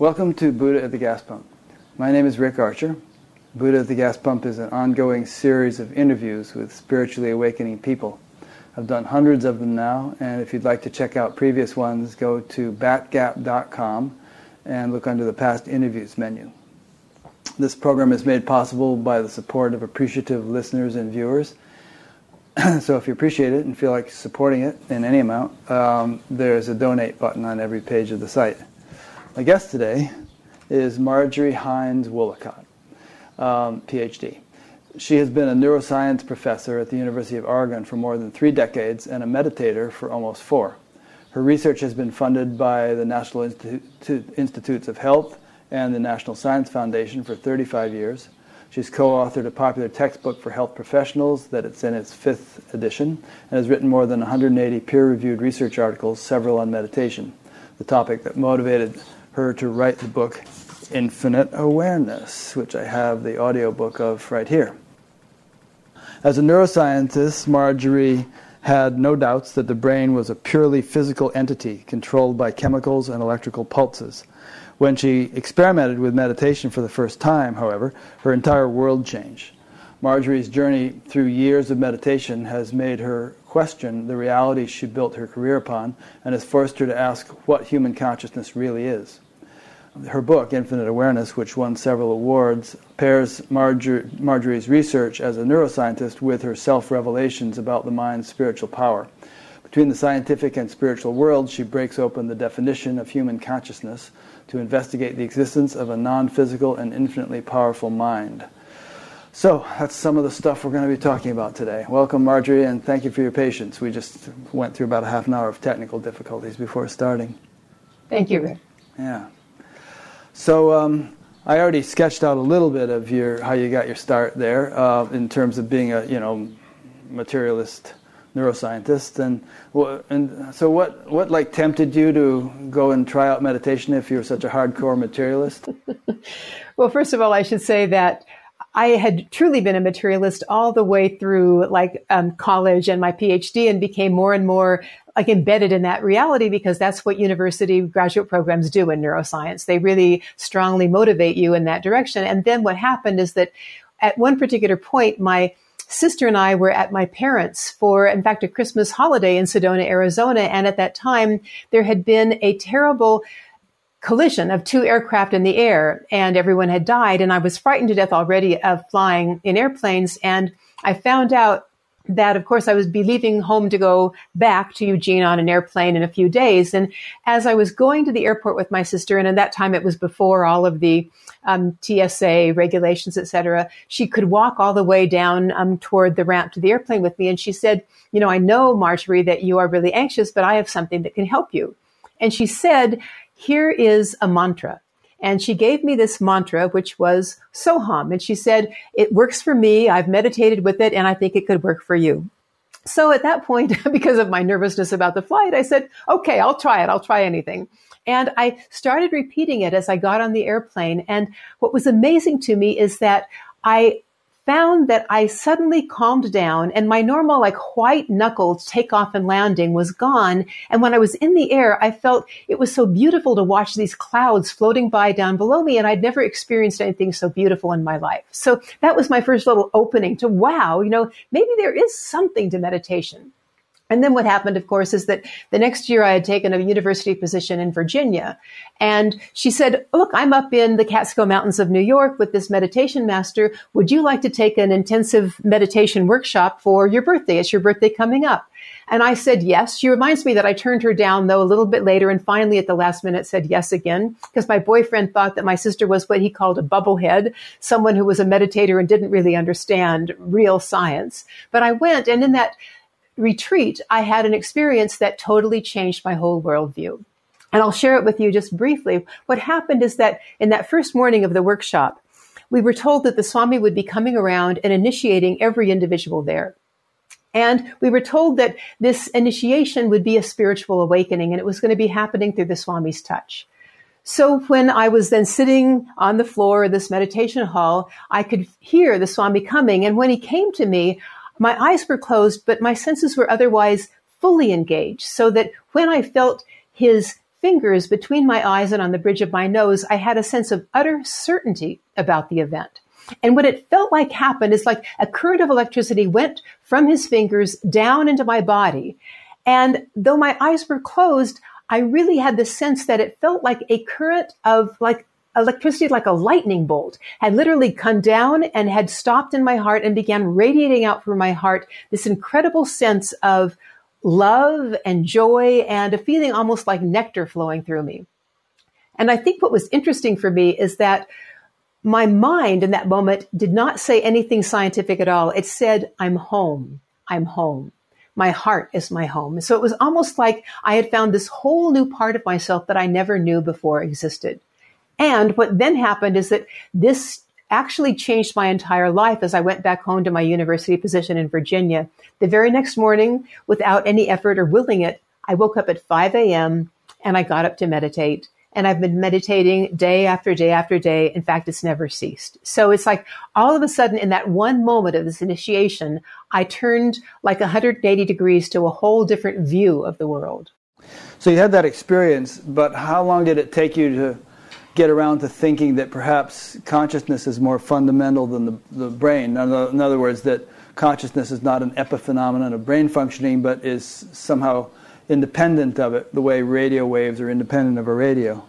Welcome to Buddha at the Gas Pump. My name is Rick Archer. Buddha at the Gas Pump is an ongoing series of interviews with spiritually awakening people. I've done hundreds of them now, and if you'd like to check out previous ones, go to batgap.com and look under the past interviews menu. This program is made possible by the support of appreciative listeners and viewers. so if you appreciate it and feel like supporting it in any amount, um, there's a donate button on every page of the site. My guest today is Marjorie Hines Woollacott, um, PhD. She has been a neuroscience professor at the University of Oregon for more than three decades and a meditator for almost four. Her research has been funded by the National Institute, Institutes of Health and the National Science Foundation for 35 years. She's co-authored a popular textbook for health professionals that it's in its fifth edition and has written more than 180 peer-reviewed research articles, several on meditation, the topic that motivated her to write the book Infinite Awareness, which I have the audiobook of right here. As a neuroscientist, Marjorie had no doubts that the brain was a purely physical entity controlled by chemicals and electrical pulses. When she experimented with meditation for the first time, however, her entire world changed. Marjorie's journey through years of meditation has made her question the reality she built her career upon and has forced her to ask what human consciousness really is. Her book, Infinite Awareness, which won several awards, pairs Marjor- Marjorie's research as a neuroscientist with her self revelations about the mind's spiritual power. Between the scientific and spiritual worlds, she breaks open the definition of human consciousness to investigate the existence of a non physical and infinitely powerful mind. So that's some of the stuff we're going to be talking about today. Welcome, Marjorie, and thank you for your patience. We just went through about a half an hour of technical difficulties before starting. Thank you, Rick. Yeah. So um, I already sketched out a little bit of your how you got your start there uh, in terms of being a you know materialist neuroscientist, and and so what what like tempted you to go and try out meditation if you're such a hardcore materialist? well, first of all, I should say that I had truly been a materialist all the way through like um, college and my PhD and became more and more like embedded in that reality because that's what university graduate programs do in neuroscience. They really strongly motivate you in that direction. And then what happened is that at one particular point, my sister and I were at my parents for, in fact, a Christmas holiday in Sedona, Arizona. And at that time, there had been a terrible collision of two aircraft in the air and everyone had died. And I was frightened to death already of flying in airplanes. And I found out that of course I would be leaving home to go back to Eugene on an airplane in a few days. And as I was going to the airport with my sister, and at that time it was before all of the um, TSA regulations, etc., she could walk all the way down um, toward the ramp to the airplane with me. And she said, "You know, I know Marjorie that you are really anxious, but I have something that can help you." And she said, here is a mantra. And she gave me this mantra, which was Soham. And she said, it works for me. I've meditated with it and I think it could work for you. So at that point, because of my nervousness about the flight, I said, okay, I'll try it. I'll try anything. And I started repeating it as I got on the airplane. And what was amazing to me is that I found that I suddenly calmed down and my normal like white knuckled takeoff and landing was gone. And when I was in the air, I felt it was so beautiful to watch these clouds floating by down below me. And I'd never experienced anything so beautiful in my life. So that was my first little opening to wow, you know, maybe there is something to meditation. And then what happened, of course, is that the next year I had taken a university position in Virginia. And she said, look, I'm up in the Catskill Mountains of New York with this meditation master. Would you like to take an intensive meditation workshop for your birthday? It's your birthday coming up. And I said yes. She reminds me that I turned her down though a little bit later and finally at the last minute said yes again because my boyfriend thought that my sister was what he called a bubblehead, someone who was a meditator and didn't really understand real science. But I went and in that retreat, I had an experience that totally changed my whole worldview. And I'll share it with you just briefly. What happened is that in that first morning of the workshop, we were told that the Swami would be coming around and initiating every individual there. And we were told that this initiation would be a spiritual awakening and it was going to be happening through the Swami's touch. So when I was then sitting on the floor of this meditation hall, I could hear the Swami coming. And when he came to me, my eyes were closed, but my senses were otherwise fully engaged so that when I felt his fingers between my eyes and on the bridge of my nose, I had a sense of utter certainty about the event. And what it felt like happened is like a current of electricity went from his fingers down into my body. And though my eyes were closed, I really had the sense that it felt like a current of like electricity, like a lightning bolt, had literally come down and had stopped in my heart and began radiating out from my heart this incredible sense of love and joy and a feeling almost like nectar flowing through me. And I think what was interesting for me is that my mind in that moment did not say anything scientific at all. It said, I'm home. I'm home. My heart is my home. So it was almost like I had found this whole new part of myself that I never knew before existed. And what then happened is that this actually changed my entire life as I went back home to my university position in Virginia. The very next morning, without any effort or willing it, I woke up at 5 a.m. and I got up to meditate. And I've been meditating day after day after day. In fact, it's never ceased. So it's like all of a sudden in that one moment of this initiation, I turned like 180 degrees to a whole different view of the world. So you had that experience, but how long did it take you to get around to thinking that perhaps consciousness is more fundamental than the, the brain? In other words, that consciousness is not an epiphenomenon of brain functioning, but is somehow independent of it, the way radio waves are independent of a radio.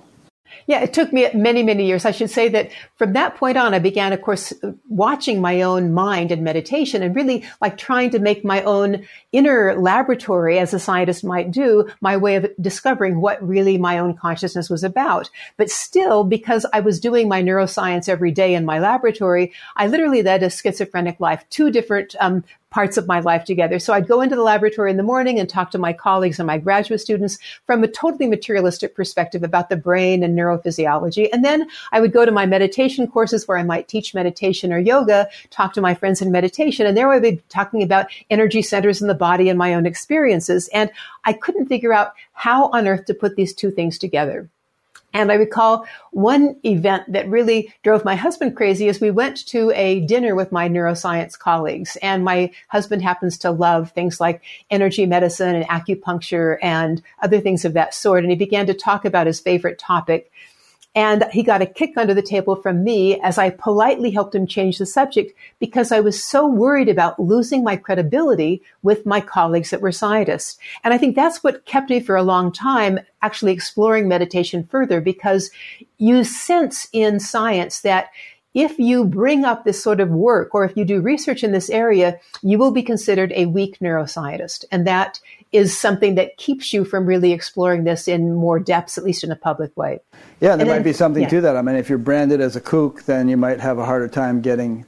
Yeah, it took me many, many years. I should say that from that point on, I began, of course, watching my own mind and meditation and really like trying to make my own inner laboratory, as a scientist might do, my way of discovering what really my own consciousness was about. But still, because I was doing my neuroscience every day in my laboratory, I literally led a schizophrenic life, two different um, parts of my life together. So I'd go into the laboratory in the morning and talk to my colleagues and my graduate students from a totally materialistic perspective about the brain and neurophysiology. And then I would go to my meditation courses where I might teach meditation or yoga, talk to my friends in meditation, and there I would be talking about energy centers in the body and my own experiences. And I couldn't figure out how on earth to put these two things together. And I recall one event that really drove my husband crazy is we went to a dinner with my neuroscience colleagues. And my husband happens to love things like energy medicine and acupuncture and other things of that sort. And he began to talk about his favorite topic, and he got a kick under the table from me as I politely helped him change the subject because I was so worried about losing my credibility with my colleagues that were scientists. And I think that's what kept me for a long time actually exploring meditation further because you sense in science that if you bring up this sort of work or if you do research in this area, you will be considered a weak neuroscientist. And that is something that keeps you from really exploring this in more depths, at least in a public way. Yeah, there and might then, be something yeah. to that. I mean, if you're branded as a kook, then you might have a harder time getting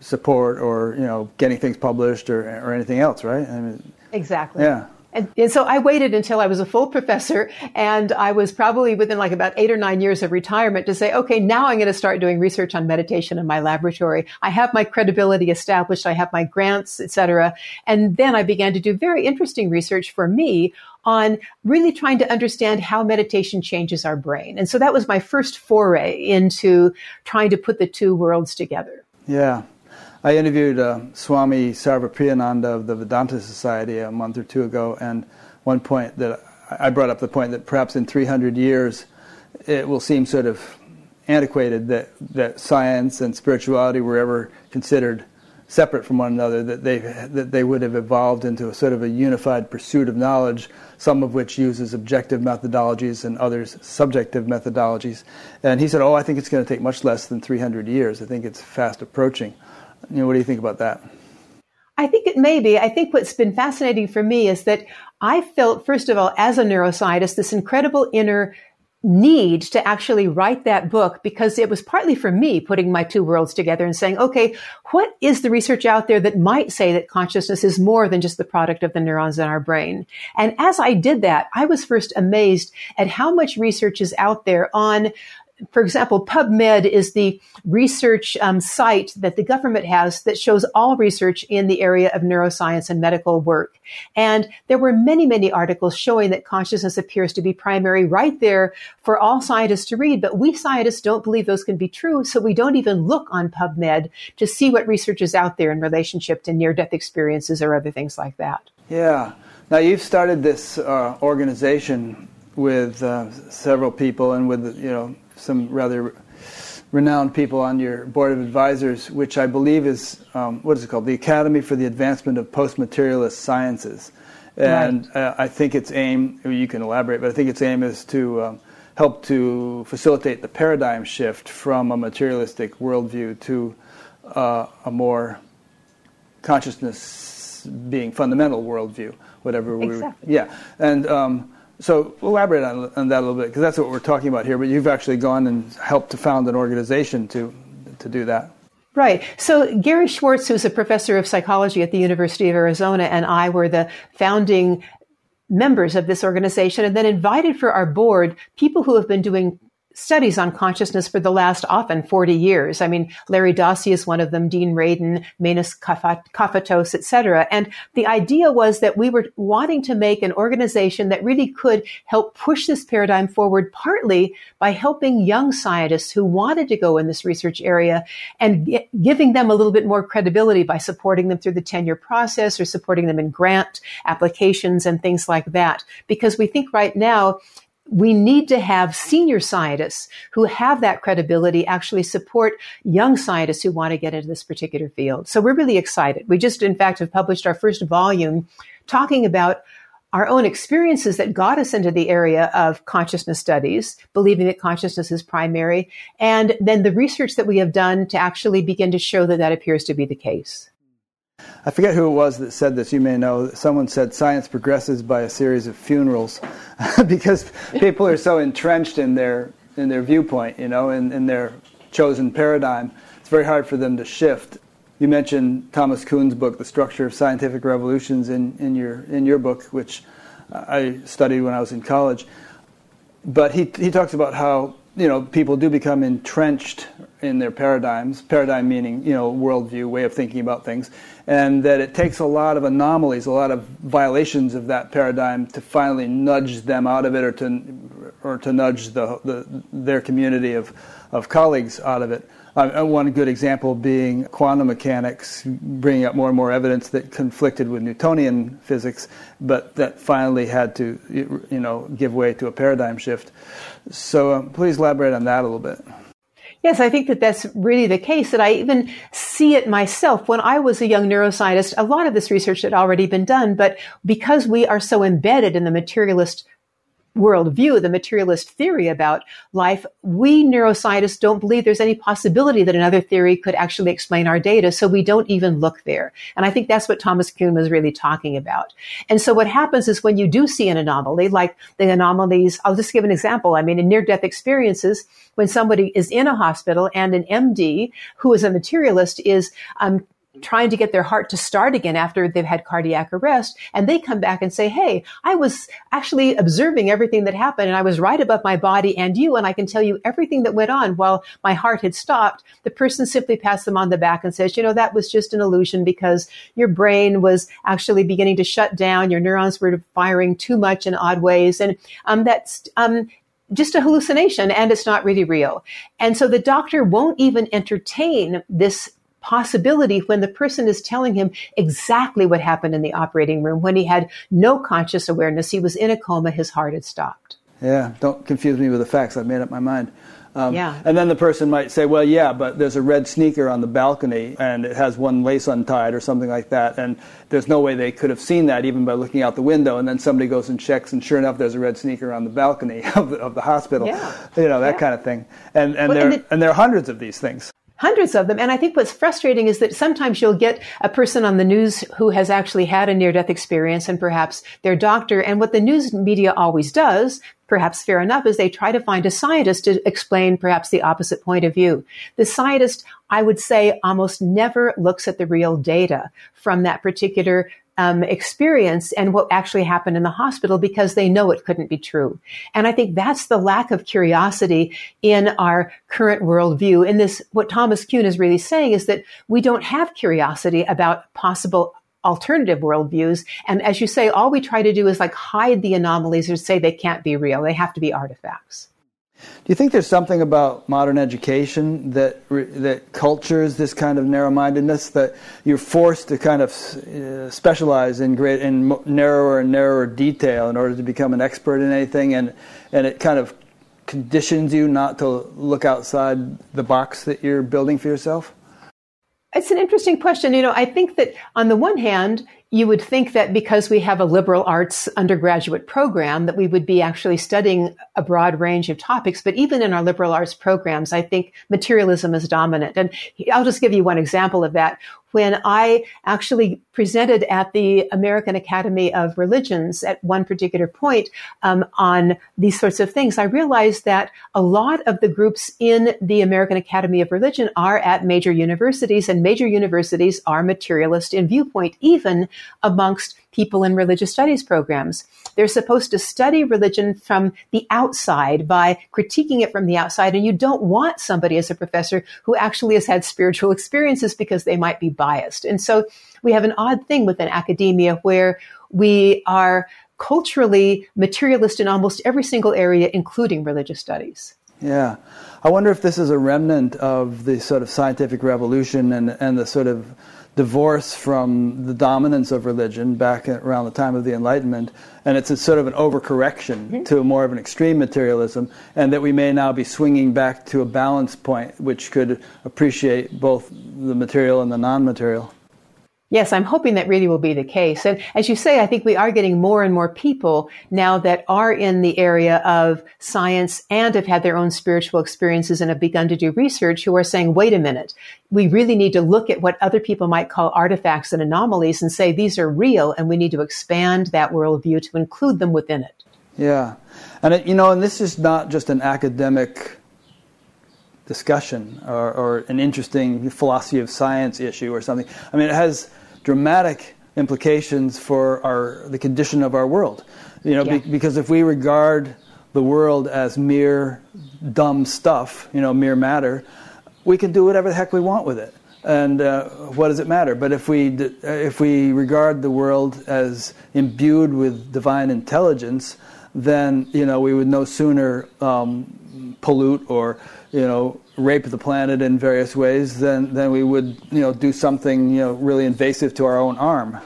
support or you know getting things published or or anything else, right? I mean, exactly. Yeah. And, and, so I waited until I was a full professor and I was probably within like about eight or nine years of retirement to say, okay, now I'm going to start doing research on meditation in my laboratory. I have my credibility established. I have my grants, etc. And then I began to do very interesting research for me on really trying to understand how meditation changes our brain. And so that was my first foray into trying to put the two worlds together. Yeah. I interviewed uh, Swami Sarvapriyananda of the Vedanta Society a month or two ago, and one point that I brought up the point that perhaps in 300 years it will seem sort of antiquated that, that science and spirituality were ever considered separate from one another, that they, that they would have evolved into a sort of a unified pursuit of knowledge, some of which uses objective methodologies and others subjective methodologies. And he said, Oh, I think it's going to take much less than 300 years. I think it's fast approaching. You know, what do you think about that? I think it may be. I think what's been fascinating for me is that I felt, first of all, as a neuroscientist, this incredible inner need to actually write that book because it was partly for me putting my two worlds together and saying, okay, what is the research out there that might say that consciousness is more than just the product of the neurons in our brain? And as I did that, I was first amazed at how much research is out there on for example, PubMed is the research um, site that the government has that shows all research in the area of neuroscience and medical work. And there were many, many articles showing that consciousness appears to be primary right there for all scientists to read. But we scientists don't believe those can be true. So we don't even look on PubMed to see what research is out there in relationship to near death experiences or other things like that. Yeah. Now you've started this uh, organization with uh, several people and with you know some rather renowned people on your board of advisors, which I believe is um, what is it called? The Academy for the Advancement of Post-Materialist Sciences. And right. uh, I think its aim, you can elaborate, but I think its aim is to um, help to facilitate the paradigm shift from a materialistic worldview to uh, a more consciousness being fundamental worldview, whatever exactly. we yeah. And um, so elaborate on, on, that a little bit because that's what we're talking about here. But you've actually gone and helped to found an organization to to do that. Right. So Gary Schwartz, who's a professor of psychology at the University of Arizona, and I were the founding members of this organization and then invited for our board people who have been doing studies on consciousness for the last often 40 years. I mean, Larry Dossey is one of them, Dean Radin, Menas Kafatos, etc. And the idea was that we were wanting to make an organization that really could help push this paradigm forward, partly by helping young scientists who wanted to go in this research area and giving them a little bit more credibility by supporting them through the tenure process or supporting them in grant applications and things like that. Because we think right now, we need to have senior scientists who have that credibility actually support young scientists who want to get into this particular field. So we're really excited. We just, in fact, have published our first volume talking about our own experiences that got us into the area of consciousness studies, believing that consciousness is primary, and then the research that we have done to actually begin to show that that appears to be the case. I forget who it was that said this. You may know. Someone said science progresses by a series of funerals, because people are so entrenched in their in their viewpoint, you know, in, in their chosen paradigm. It's very hard for them to shift. You mentioned Thomas Kuhn's book, The Structure of Scientific Revolutions, in, in your in your book, which uh, I studied when I was in college. But he he talks about how you know, people do become entrenched in their paradigms, paradigm meaning, you know, worldview, way of thinking about things, and that it takes a lot of anomalies, a lot of violations of that paradigm to finally nudge them out of it or to, or to nudge the, the, their community of, of colleagues out of it. Uh, one good example being quantum mechanics bringing up more and more evidence that conflicted with Newtonian physics, but that finally had to, you know, give way to a paradigm shift. So um, please elaborate on that a little bit. Yes, I think that that's really the case. That I even see it myself. When I was a young neuroscientist, a lot of this research had already been done, but because we are so embedded in the materialist worldview, the materialist theory about life, we neuroscientists don't believe there's any possibility that another theory could actually explain our data, so we don't even look there. And I think that's what Thomas Kuhn was really talking about. And so what happens is when you do see an anomaly, like the anomalies, I'll just give an example. I mean, in near-death experiences, when somebody is in a hospital and an MD who is a materialist is um, trying to get their heart to start again after they've had cardiac arrest. And they come back and say, Hey, I was actually observing everything that happened and I was right above my body and you. And I can tell you everything that went on while my heart had stopped. The person simply passed them on the back and says, you know, that was just an illusion because your brain was actually beginning to shut down. Your neurons were firing too much in odd ways. And, um, that's, um, just a hallucination and it's not really real. And so the doctor won't even entertain this possibility when the person is telling him exactly what happened in the operating room when he had no conscious awareness. He was in a coma, his heart had stopped. Yeah, don't confuse me with the facts. I've made up my mind. Um, yeah. And then the person might say, well, yeah, but there's a red sneaker on the balcony and it has one lace untied or something like that. And there's no way they could have seen that even by looking out the window. And then somebody goes and checks, and sure enough, there's a red sneaker on the balcony of the, of the hospital. Yeah. You know, that yeah. kind of thing. And, and, well, there, and, the, and there are hundreds of these things hundreds of them. And I think what's frustrating is that sometimes you'll get a person on the news who has actually had a near death experience and perhaps their doctor. And what the news media always does, perhaps fair enough, is they try to find a scientist to explain perhaps the opposite point of view. The scientist, I would say, almost never looks at the real data from that particular um, experience and what actually happened in the hospital because they know it couldn't be true. And I think that's the lack of curiosity in our current worldview. In this, what Thomas Kuhn is really saying is that we don't have curiosity about possible alternative worldviews. And as you say, all we try to do is like hide the anomalies or say they can't be real. They have to be artifacts. Do you think there's something about modern education that that cultures this kind of narrow-mindedness that you're forced to kind of uh, specialize in great in narrower and narrower detail in order to become an expert in anything, and and it kind of conditions you not to look outside the box that you're building for yourself? It's an interesting question. You know, I think that on the one hand, you would think that because we have a liberal arts undergraduate program that we would be actually studying a broad range of topics. But even in our liberal arts programs i think materialism is dominant. And i'll just give you one example of that. When I actually presented at the American Academy of Religions at one particular point um, on these sorts of things, I realized that a lot of the groups in the American Academy of Religion are at major universities, and major universities are materialist in viewpoint, even amongst people in religious studies programs. They're supposed to study religion from the outside by critiquing it from the outside. And you don't want somebody as a professor who actually has had spiritual experiences because they might be biased. And so we have an odd thing within academia where we are culturally materialist in almost every single area, including religious studies. Yeah. I wonder if this is a remnant of the sort of scientific revolution and, and the sort of divorce from the dominance of religion back around the time of the Enlightenment, and it's a sort of an overcorrection mm-hmm. to more of an extreme materialism, and that we may now be swinging back to a balance point which could appreciate both the material and the non material. Yes, I'm hoping that really will be the case. And as you say, I think we are getting more and more people now that are in the area of science and have had their own spiritual experiences and have begun to do research who are saying, wait a minute, we really need to look at what other people might call artifacts and anomalies and say these are real and we need to expand that worldview to include them within it. Yeah. And, it, you know, and this is not just an academic discussion or, or, an interesting philosophy of science issue or something. I mean, it has dramatic implications for our the condition of our world. You know, yeah. be, because if we regard the world as mere dumb stuff, you know, mere matter, we can do whatever the heck we want with it. And uh, what does it matter? But if we if we regard the world as imbued with divine intelligence, then you know we would no sooner um, pollute or you know rape the planet in various ways than than we would you know do something you know really invasive to our own arm.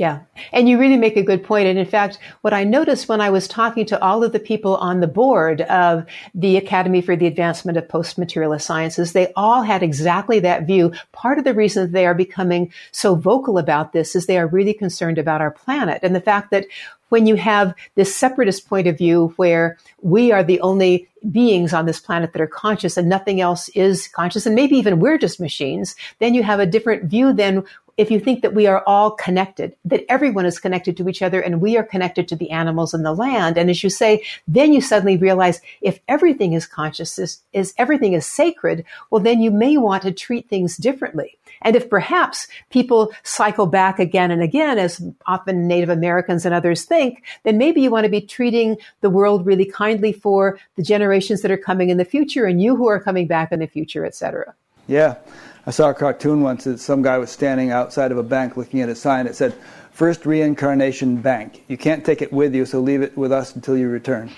Yeah. And you really make a good point. And in fact, what I noticed when I was talking to all of the people on the board of the Academy for the Advancement of Post Materialist Sciences, they all had exactly that view. Part of the reason they are becoming so vocal about this is they are really concerned about our planet and the fact that when you have this separatist point of view where we are the only beings on this planet that are conscious and nothing else is conscious, and maybe even we're just machines, then you have a different view than if you think that we are all connected, that everyone is connected to each other and we are connected to the animals and the land. And as you say, then you suddenly realize if everything is consciousness, is everything is sacred, well, then you may want to treat things differently. And if perhaps people cycle back again and again, as often Native Americans and others think, then maybe you want to be treating the world really kindly for the generations that are coming in the future and you who are coming back in the future, etc. Yeah. I saw a cartoon once that some guy was standing outside of a bank looking at a sign. It said, First Reincarnation Bank. You can't take it with you, so leave it with us until you return.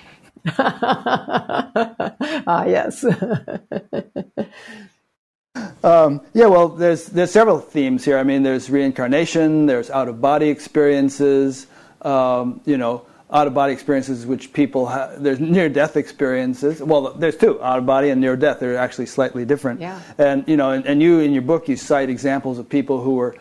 ah, yes. um, yeah, well, there's there's several themes here. I mean, there's reincarnation, there's out of body experiences. Um, you know, out of body experiences which people have there's near death experiences. Well there's two out of body and near death they're actually slightly different. Yeah. and you know and, and you in your book you cite examples of people who were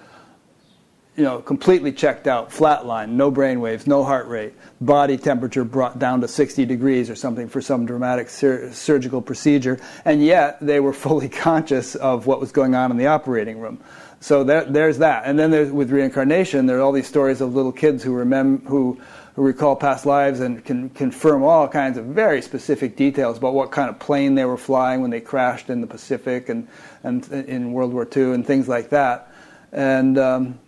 you know completely checked out flatline no brain waves no heart rate body temperature brought down to 60 degrees or something for some dramatic sur- surgical procedure and yet they were fully conscious of what was going on in the operating room. So there, there's that. And then there's, with reincarnation there are all these stories of little kids who remember who who recall past lives and can confirm all kinds of very specific details about what kind of plane they were flying when they crashed in the Pacific and, and in World War II and things like that. And, um,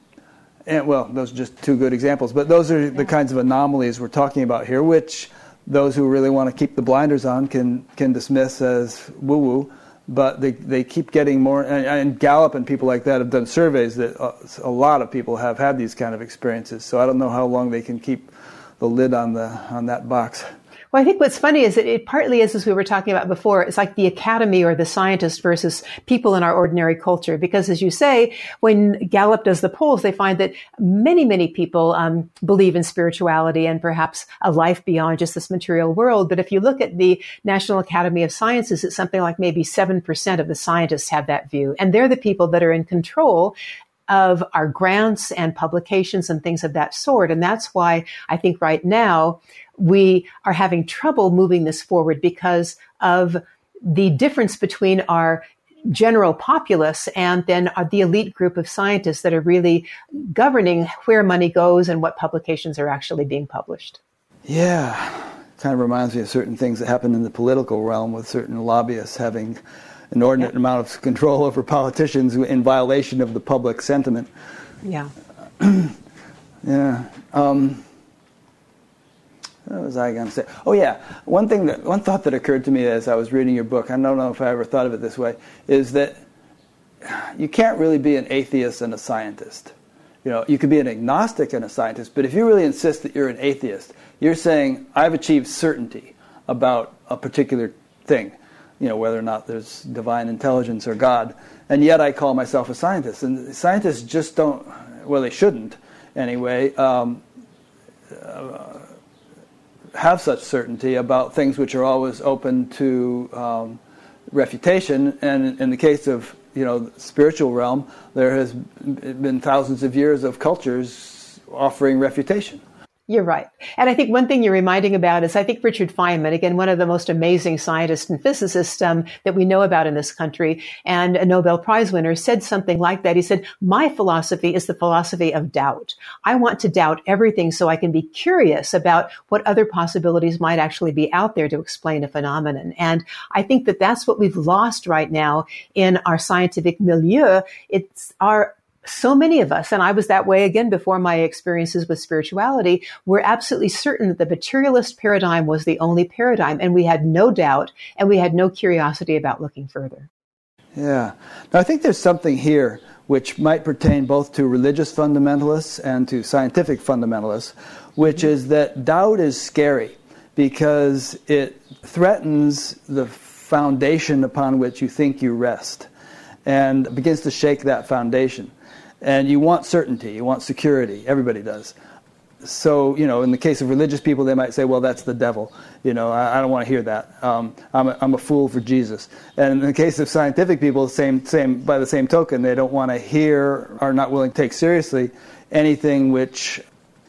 and well, those are just two good examples. But those are the kinds of anomalies we're talking about here, which those who really want to keep the blinders on can, can dismiss as woo woo but they, they keep getting more and, and, Gallup and people like that have done surveys that uh, a lot of people have had these kind of experiences so I don't know how long they can keep the lid on the on that box. Well, I think what's funny is that it partly is, as we were talking about before, it's like the academy or the scientist versus people in our ordinary culture. Because as you say, when Gallup does the polls, they find that many, many people um, believe in spirituality and perhaps a life beyond just this material world. But if you look at the National Academy of Sciences, it's something like maybe 7% of the scientists have that view. And they're the people that are in control of our grants and publications and things of that sort. And that's why I think right now, we are having trouble moving this forward because of the difference between our general populace and then the elite group of scientists that are really governing where money goes and what publications are actually being published. Yeah, kind of reminds me of certain things that happen in the political realm with certain lobbyists having inordinate yeah. amount of control over politicians in violation of the public sentiment. Yeah. yeah. Um, what was I going to say? Oh yeah, one thing that one thought that occurred to me as I was reading your book, I don't know if I ever thought of it this way, is that you can't really be an atheist and a scientist. You know, you could be an agnostic and a scientist, but if you really insist that you're an atheist, you're saying I've achieved certainty about a particular thing, you know, whether or not there's divine intelligence or God, and yet I call myself a scientist. And scientists just don't, well, they shouldn't anyway. Um, uh, have such certainty about things which are always open to um, refutation. And in the case of you know the spiritual realm, there has been thousands of years of cultures offering refutation. You're right. And I think one thing you're reminding about is I think Richard Feynman, again, one of the most amazing scientists and physicists um, that we know about in this country and a Nobel Prize winner said something like that. He said, my philosophy is the philosophy of doubt. I want to doubt everything so I can be curious about what other possibilities might actually be out there to explain a phenomenon. And I think that that's what we've lost right now in our scientific milieu. It's our so many of us, and I was that way again before my experiences with spirituality, were absolutely certain that the materialist paradigm was the only paradigm, and we had no doubt and we had no curiosity about looking further. Yeah. Now, I think there's something here which might pertain both to religious fundamentalists and to scientific fundamentalists, which is that doubt is scary because it threatens the foundation upon which you think you rest and begins to shake that foundation. And you want certainty, you want security. Everybody does. So, you know, in the case of religious people, they might say, well, that's the devil. You know, I, I don't want to hear that. Um, I'm, a, I'm a fool for Jesus. And in the case of scientific people, same, same, by the same token, they don't want to hear, are not willing to take seriously anything which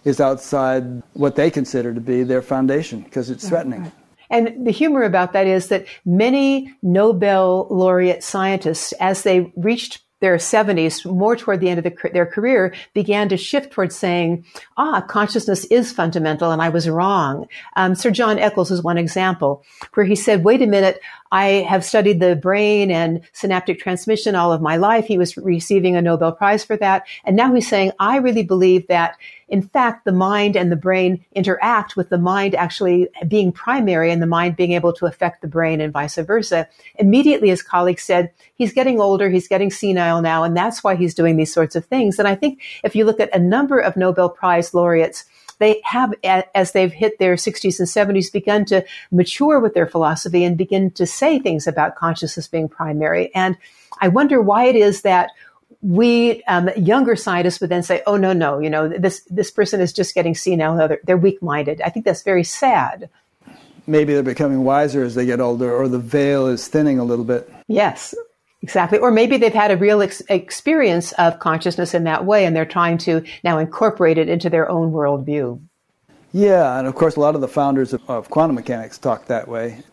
is outside what they consider to be their foundation because it's threatening. Right. And the humor about that is that many Nobel laureate scientists, as they reached their 70s, more toward the end of the, their career, began to shift towards saying, ah, consciousness is fundamental and I was wrong. Um, Sir John Eccles is one example where he said, wait a minute, I have studied the brain and synaptic transmission all of my life. He was receiving a Nobel Prize for that. And now he's saying, I really believe that in fact, the mind and the brain interact with the mind actually being primary and the mind being able to affect the brain and vice versa. Immediately, his colleague said, he's getting older, he's getting senile now, and that's why he's doing these sorts of things. And I think if you look at a number of Nobel Prize laureates, they have, as they've hit their 60s and 70s, begun to mature with their philosophy and begin to say things about consciousness being primary. And I wonder why it is that we um, younger scientists would then say, "Oh no, no, you know this this person is just getting senile. They're, they're weak minded." I think that's very sad. Maybe they're becoming wiser as they get older, or the veil is thinning a little bit. Yes, exactly. Or maybe they've had a real ex- experience of consciousness in that way, and they're trying to now incorporate it into their own worldview. Yeah, and of course, a lot of the founders of, of quantum mechanics talk that way,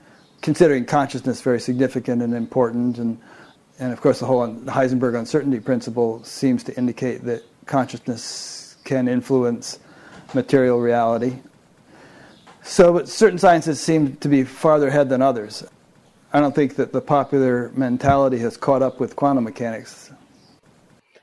considering consciousness very significant and important and and of course, the whole Heisenberg uncertainty principle seems to indicate that consciousness can influence material reality. So, but certain sciences seem to be farther ahead than others. I don't think that the popular mentality has caught up with quantum mechanics.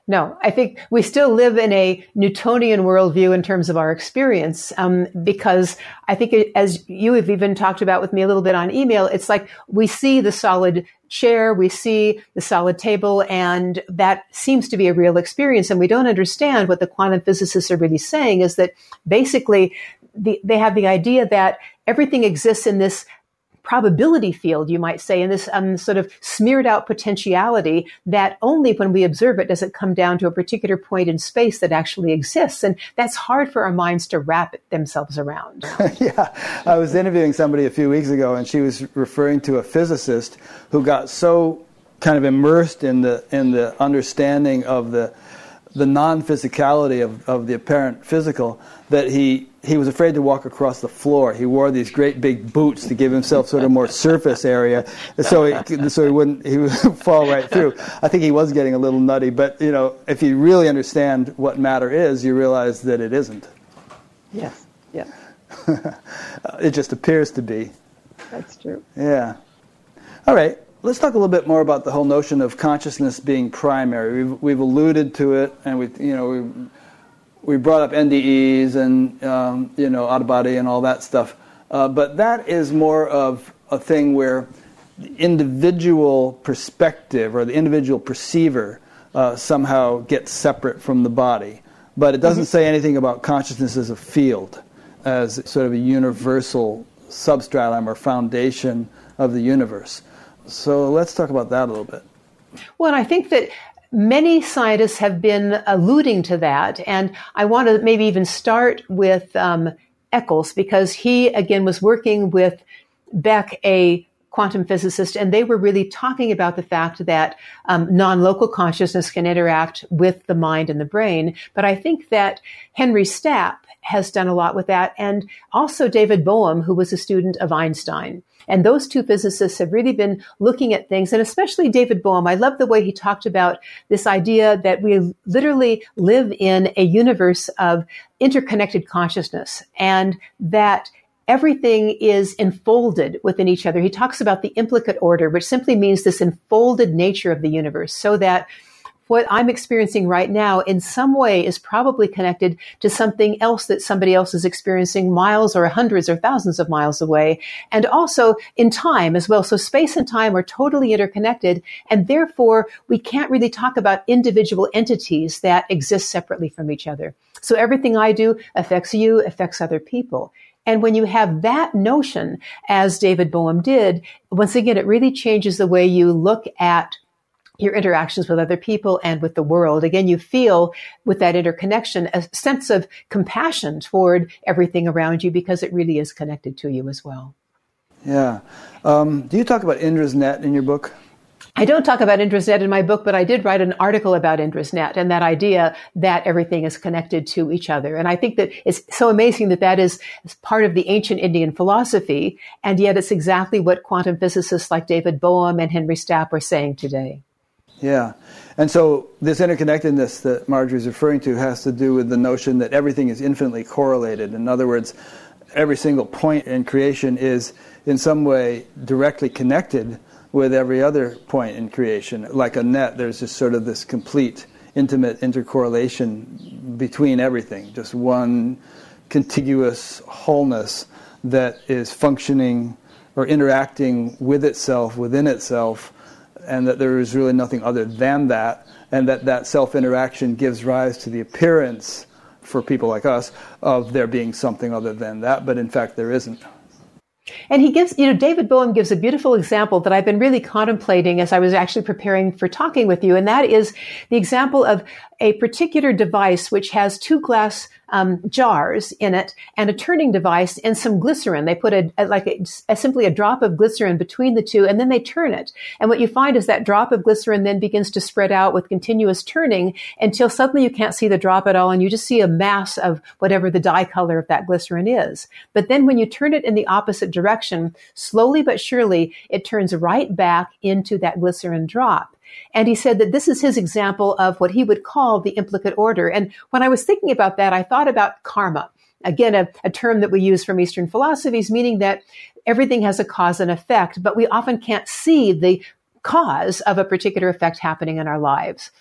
No, I think we still live in a Newtonian worldview in terms of our experience, um, because I think, it, as you have even talked about with me a little bit on email, it's like we see the solid chair, we see the solid table, and that seems to be a real experience. And we don't understand what the quantum physicists are really saying is that basically the, they have the idea that everything exists in this probability field, you might say, in this um, sort of smeared out potentiality that only when we observe it does it come down to a particular point in space that actually exists. And that's hard for our minds to wrap themselves around. yeah. I was interviewing somebody a few weeks ago, and she was referring to a physicist who got so kind of immersed in the, in the understanding of the, the non physicality of, of the apparent physical that he he was afraid to walk across the floor. He wore these great big boots to give himself sort of more surface area, so he, so he wouldn't he would fall right through. I think he was getting a little nutty, but you know, if you really understand what matter is, you realize that it isn't. Yes. Yeah. it just appears to be. That's true. Yeah. All right. Let's talk a little bit more about the whole notion of consciousness being primary. We've, we've alluded to it, and we, you know, we we brought up NDEs and um, you know out of body and all that stuff, uh, but that is more of a thing where the individual perspective or the individual perceiver uh, somehow gets separate from the body. But it doesn't mm-hmm. say anything about consciousness as a field, as sort of a universal substratum or foundation of the universe. So let's talk about that a little bit. Well, I think that Many scientists have been alluding to that, and I want to maybe even start with um, Eccles because he again was working with Beck, a quantum physicist, and they were really talking about the fact that um, non-local consciousness can interact with the mind and the brain. But I think that Henry Stapp has done a lot with that, and also David Bohm, who was a student of Einstein. And those two physicists have really been looking at things, and especially David Bohm. I love the way he talked about this idea that we literally live in a universe of interconnected consciousness and that everything is enfolded within each other. He talks about the implicate order, which simply means this enfolded nature of the universe so that what I'm experiencing right now in some way is probably connected to something else that somebody else is experiencing miles or hundreds or thousands of miles away. And also in time as well. So space and time are totally interconnected. And therefore we can't really talk about individual entities that exist separately from each other. So everything I do affects you, affects other people. And when you have that notion, as David Bohm did, once again, it really changes the way you look at your interactions with other people and with the world. Again, you feel with that interconnection a sense of compassion toward everything around you because it really is connected to you as well. Yeah. Um, do you talk about Indra's net in your book? I don't talk about Indra's net in my book, but I did write an article about Indra's net and that idea that everything is connected to each other. And I think that it's so amazing that that is part of the ancient Indian philosophy, and yet it's exactly what quantum physicists like David Bohm and Henry Stapp are saying today. Yeah. And so this interconnectedness that Marjorie is referring to has to do with the notion that everything is infinitely correlated. In other words, every single point in creation is in some way directly connected with every other point in creation. Like a net, there's just sort of this complete, intimate intercorrelation between everything, just one contiguous wholeness that is functioning or interacting with itself, within itself and that there is really nothing other than that, and that that self interaction gives rise to the appearance for people like us of there being something other than that, but in fact there isn't. And he gives, you know, David Bohm gives a beautiful example that I've been really contemplating as I was actually preparing for talking with you. And that is the example of a particular device which has two glass um, jars in it and a turning device and some glycerin. They put a, a like a, a, simply a drop of glycerin between the two, and then they turn it. And what you find is that drop of glycerin then begins to spread out with continuous turning until suddenly you can't see the drop at all, and you just see a mass of whatever the dye color of that glycerin is. But then when you turn it in the opposite direction, slowly but surely, it turns right back into that glycerin drop. And he said that this is his example of what he would call the implicate order. And when I was thinking about that, I thought about karma. Again, a, a term that we use from Eastern philosophies, meaning that everything has a cause and effect, but we often can't see the cause of a particular effect happening in our lives.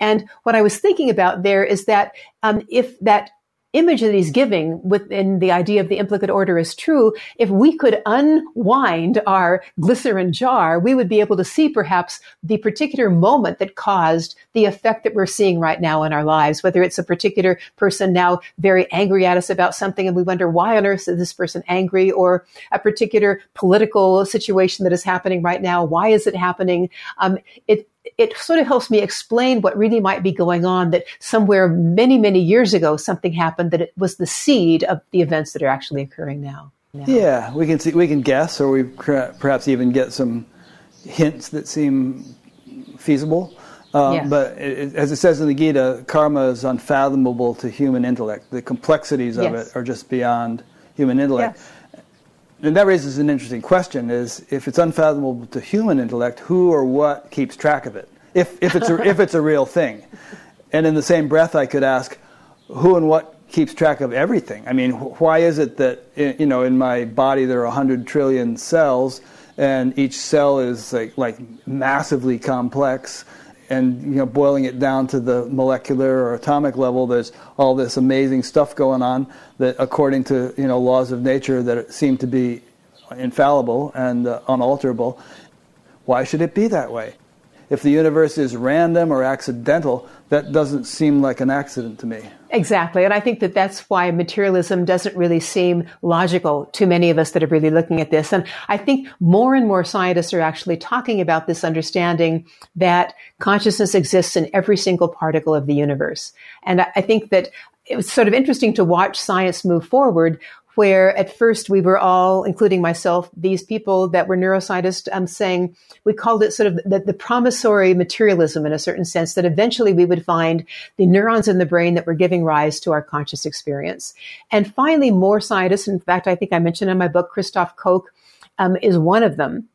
And what I was thinking about there is that um, if that image that he's giving within the idea of the implicate order is true, if we could unwind our glycerin jar, we would be able to see perhaps the particular moment that caused the effect that we're seeing right now in our lives, whether it's a particular person now very angry at us about something and we wonder why on earth is this person angry or a particular political situation that is happening right now. Why is it happening? Um, it, it sort of helps me explain what really might be going on that somewhere many, many years ago something happened that it was the seed of the events that are actually occurring now. now. Yeah, we can see, we can guess, or we perhaps even get some hints that seem feasible. Uh, yes. But it, as it says in the Gita, karma is unfathomable to human intellect. The complexities of yes. it are just beyond human intellect. Yes and that raises an interesting question: is if it's unfathomable to human intellect, who or what keeps track of it? If if it's a, if it's a real thing, and in the same breath, I could ask, who and what keeps track of everything? I mean, why is it that you know in my body there are hundred trillion cells, and each cell is like like massively complex? And you know boiling it down to the molecular or atomic level there's all this amazing stuff going on that according to you know laws of nature that seem to be infallible and uh, unalterable. Why should it be that way if the universe is random or accidental that doesn't seem like an accident to me Exactly. And I think that that's why materialism doesn't really seem logical to many of us that are really looking at this. And I think more and more scientists are actually talking about this understanding that consciousness exists in every single particle of the universe. And I think that it was sort of interesting to watch science move forward where at first we were all, including myself, these people that were neuroscientists, um, saying we called it sort of the, the, promissory materialism in a certain sense that eventually we would find the neurons in the brain that were giving rise to our conscious experience. And finally, more scientists, in fact, I think I mentioned in my book, Christoph Koch um, is one of them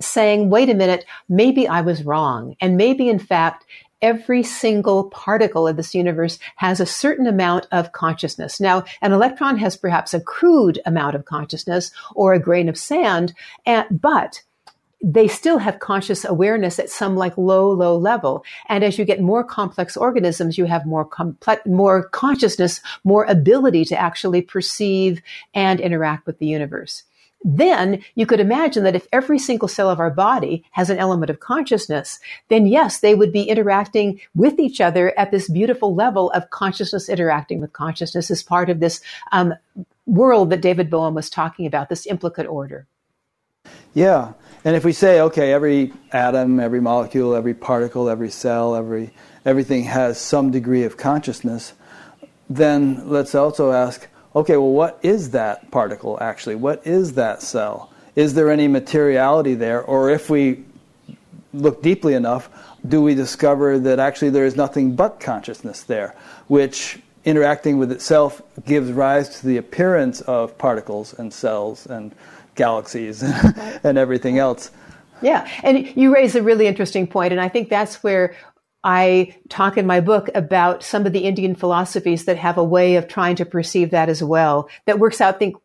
saying, wait a minute, maybe I was wrong. And maybe in fact, every single particle of this universe has a certain amount of consciousness. Now, an electron has perhaps a crude amount of consciousness or a grain of sand, and, but they still have conscious awareness at some like low, low level. And as you get more complex organisms, you have more complex, more consciousness, more ability to actually perceive and interact with the universe then you could imagine that if every single cell of our body has an element of consciousness, then yes, they would be interacting with each other at this beautiful level of consciousness interacting with consciousness as part of this um, world that David Bohm was talking about, this implicate order. Yeah. And if we say, okay, every atom, every molecule, every particle, every cell, every everything has some degree of consciousness, then let's also ask, okay, well, what is that particle actually? What is that cell? Is there any materiality there? Or if we look deeply enough, do we discover that actually there is nothing but consciousness there, which interacting with itself gives rise to the appearance of particles and cells and galaxies and everything else? Yeah, and you raise a really interesting point, and I think that's where I talk in my book about some of the Indian philosophies that have a way of trying to perceive that as well. That works out, think,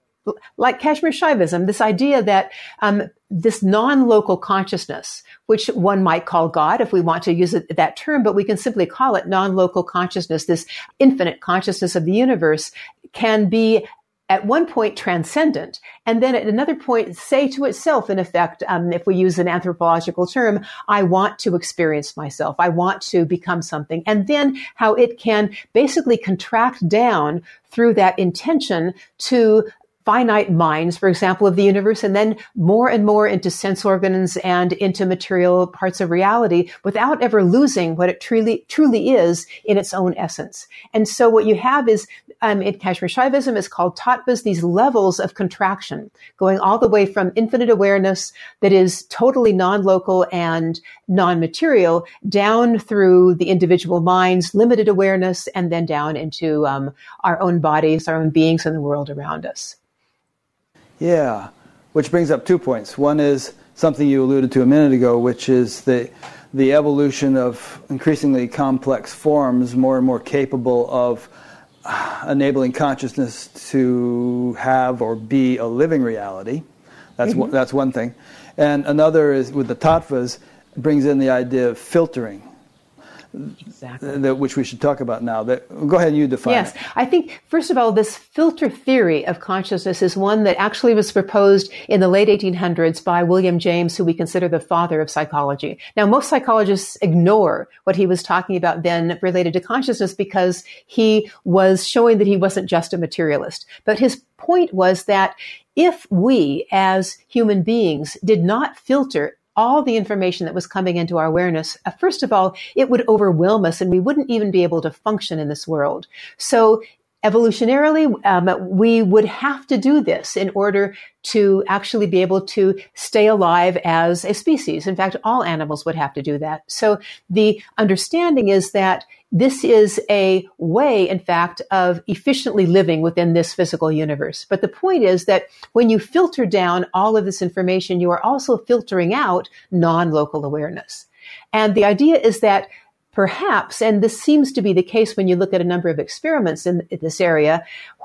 like Kashmir Shaivism, this idea that um, this non-local consciousness, which one might call God if we want to use it, that term, but we can simply call it non-local consciousness, this infinite consciousness of the universe, can be at one point transcendent, and then at another point say to itself, in effect, um, if we use an anthropological term, I want to experience myself. I want to become something. And then how it can basically contract down through that intention to finite minds, for example, of the universe, and then more and more into sense organs and into material parts of reality without ever losing what it truly, truly is in its own essence. And so what you have is, um, in Kashmir Shaivism is called tattvas, these levels of contraction, going all the way from infinite awareness that is totally non-local and non-material down through the individual minds, limited awareness, and then down into um, our own bodies, our own beings, and the world around us. Yeah, which brings up two points. One is something you alluded to a minute ago, which is the the evolution of increasingly complex forms, more and more capable of enabling consciousness to have or be a living reality. That's mm-hmm. one, that's one thing, and another is with the tattvas brings in the idea of filtering. Exactly. Uh, that which we should talk about now. That go ahead, and you define. Yes, it. I think first of all, this filter theory of consciousness is one that actually was proposed in the late 1800s by William James, who we consider the father of psychology. Now, most psychologists ignore what he was talking about then related to consciousness because he was showing that he wasn't just a materialist. But his point was that if we as human beings did not filter all the information that was coming into our awareness, uh, first of all, it would overwhelm us and we wouldn't even be able to function in this world. So evolutionarily, um, we would have to do this in order to actually be able to stay alive as a species. In fact, all animals would have to do that. So the understanding is that this is a way, in fact, of efficiently living within this physical universe. But the point is that when you filter down all of this information, you are also filtering out non-local awareness. And the idea is that perhaps, and this seems to be the case when you look at a number of experiments in, this area,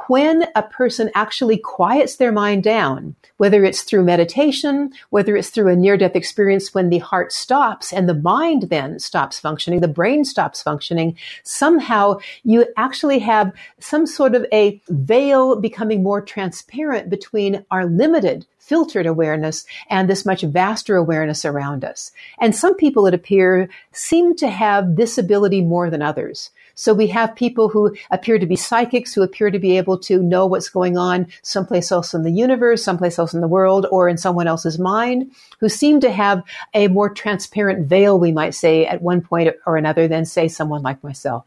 when a person actually quiets their mind down, whether it's through meditation, whether it's through a near death experience when the heart stops and the mind then stops functioning, the brain stops functioning, somehow you actually have some sort of a veil becoming more transparent between our limited filtered awareness and this much vaster awareness around us. And some people, it appear, seem to have this ability more than others. So we have people who appear to be psychics, who appear to be able to know what's going on someplace else in the universe, someplace else in the world, or in someone else's mind, who seem to have a more transparent veil, we might say, at one point or another than, say, someone like myself.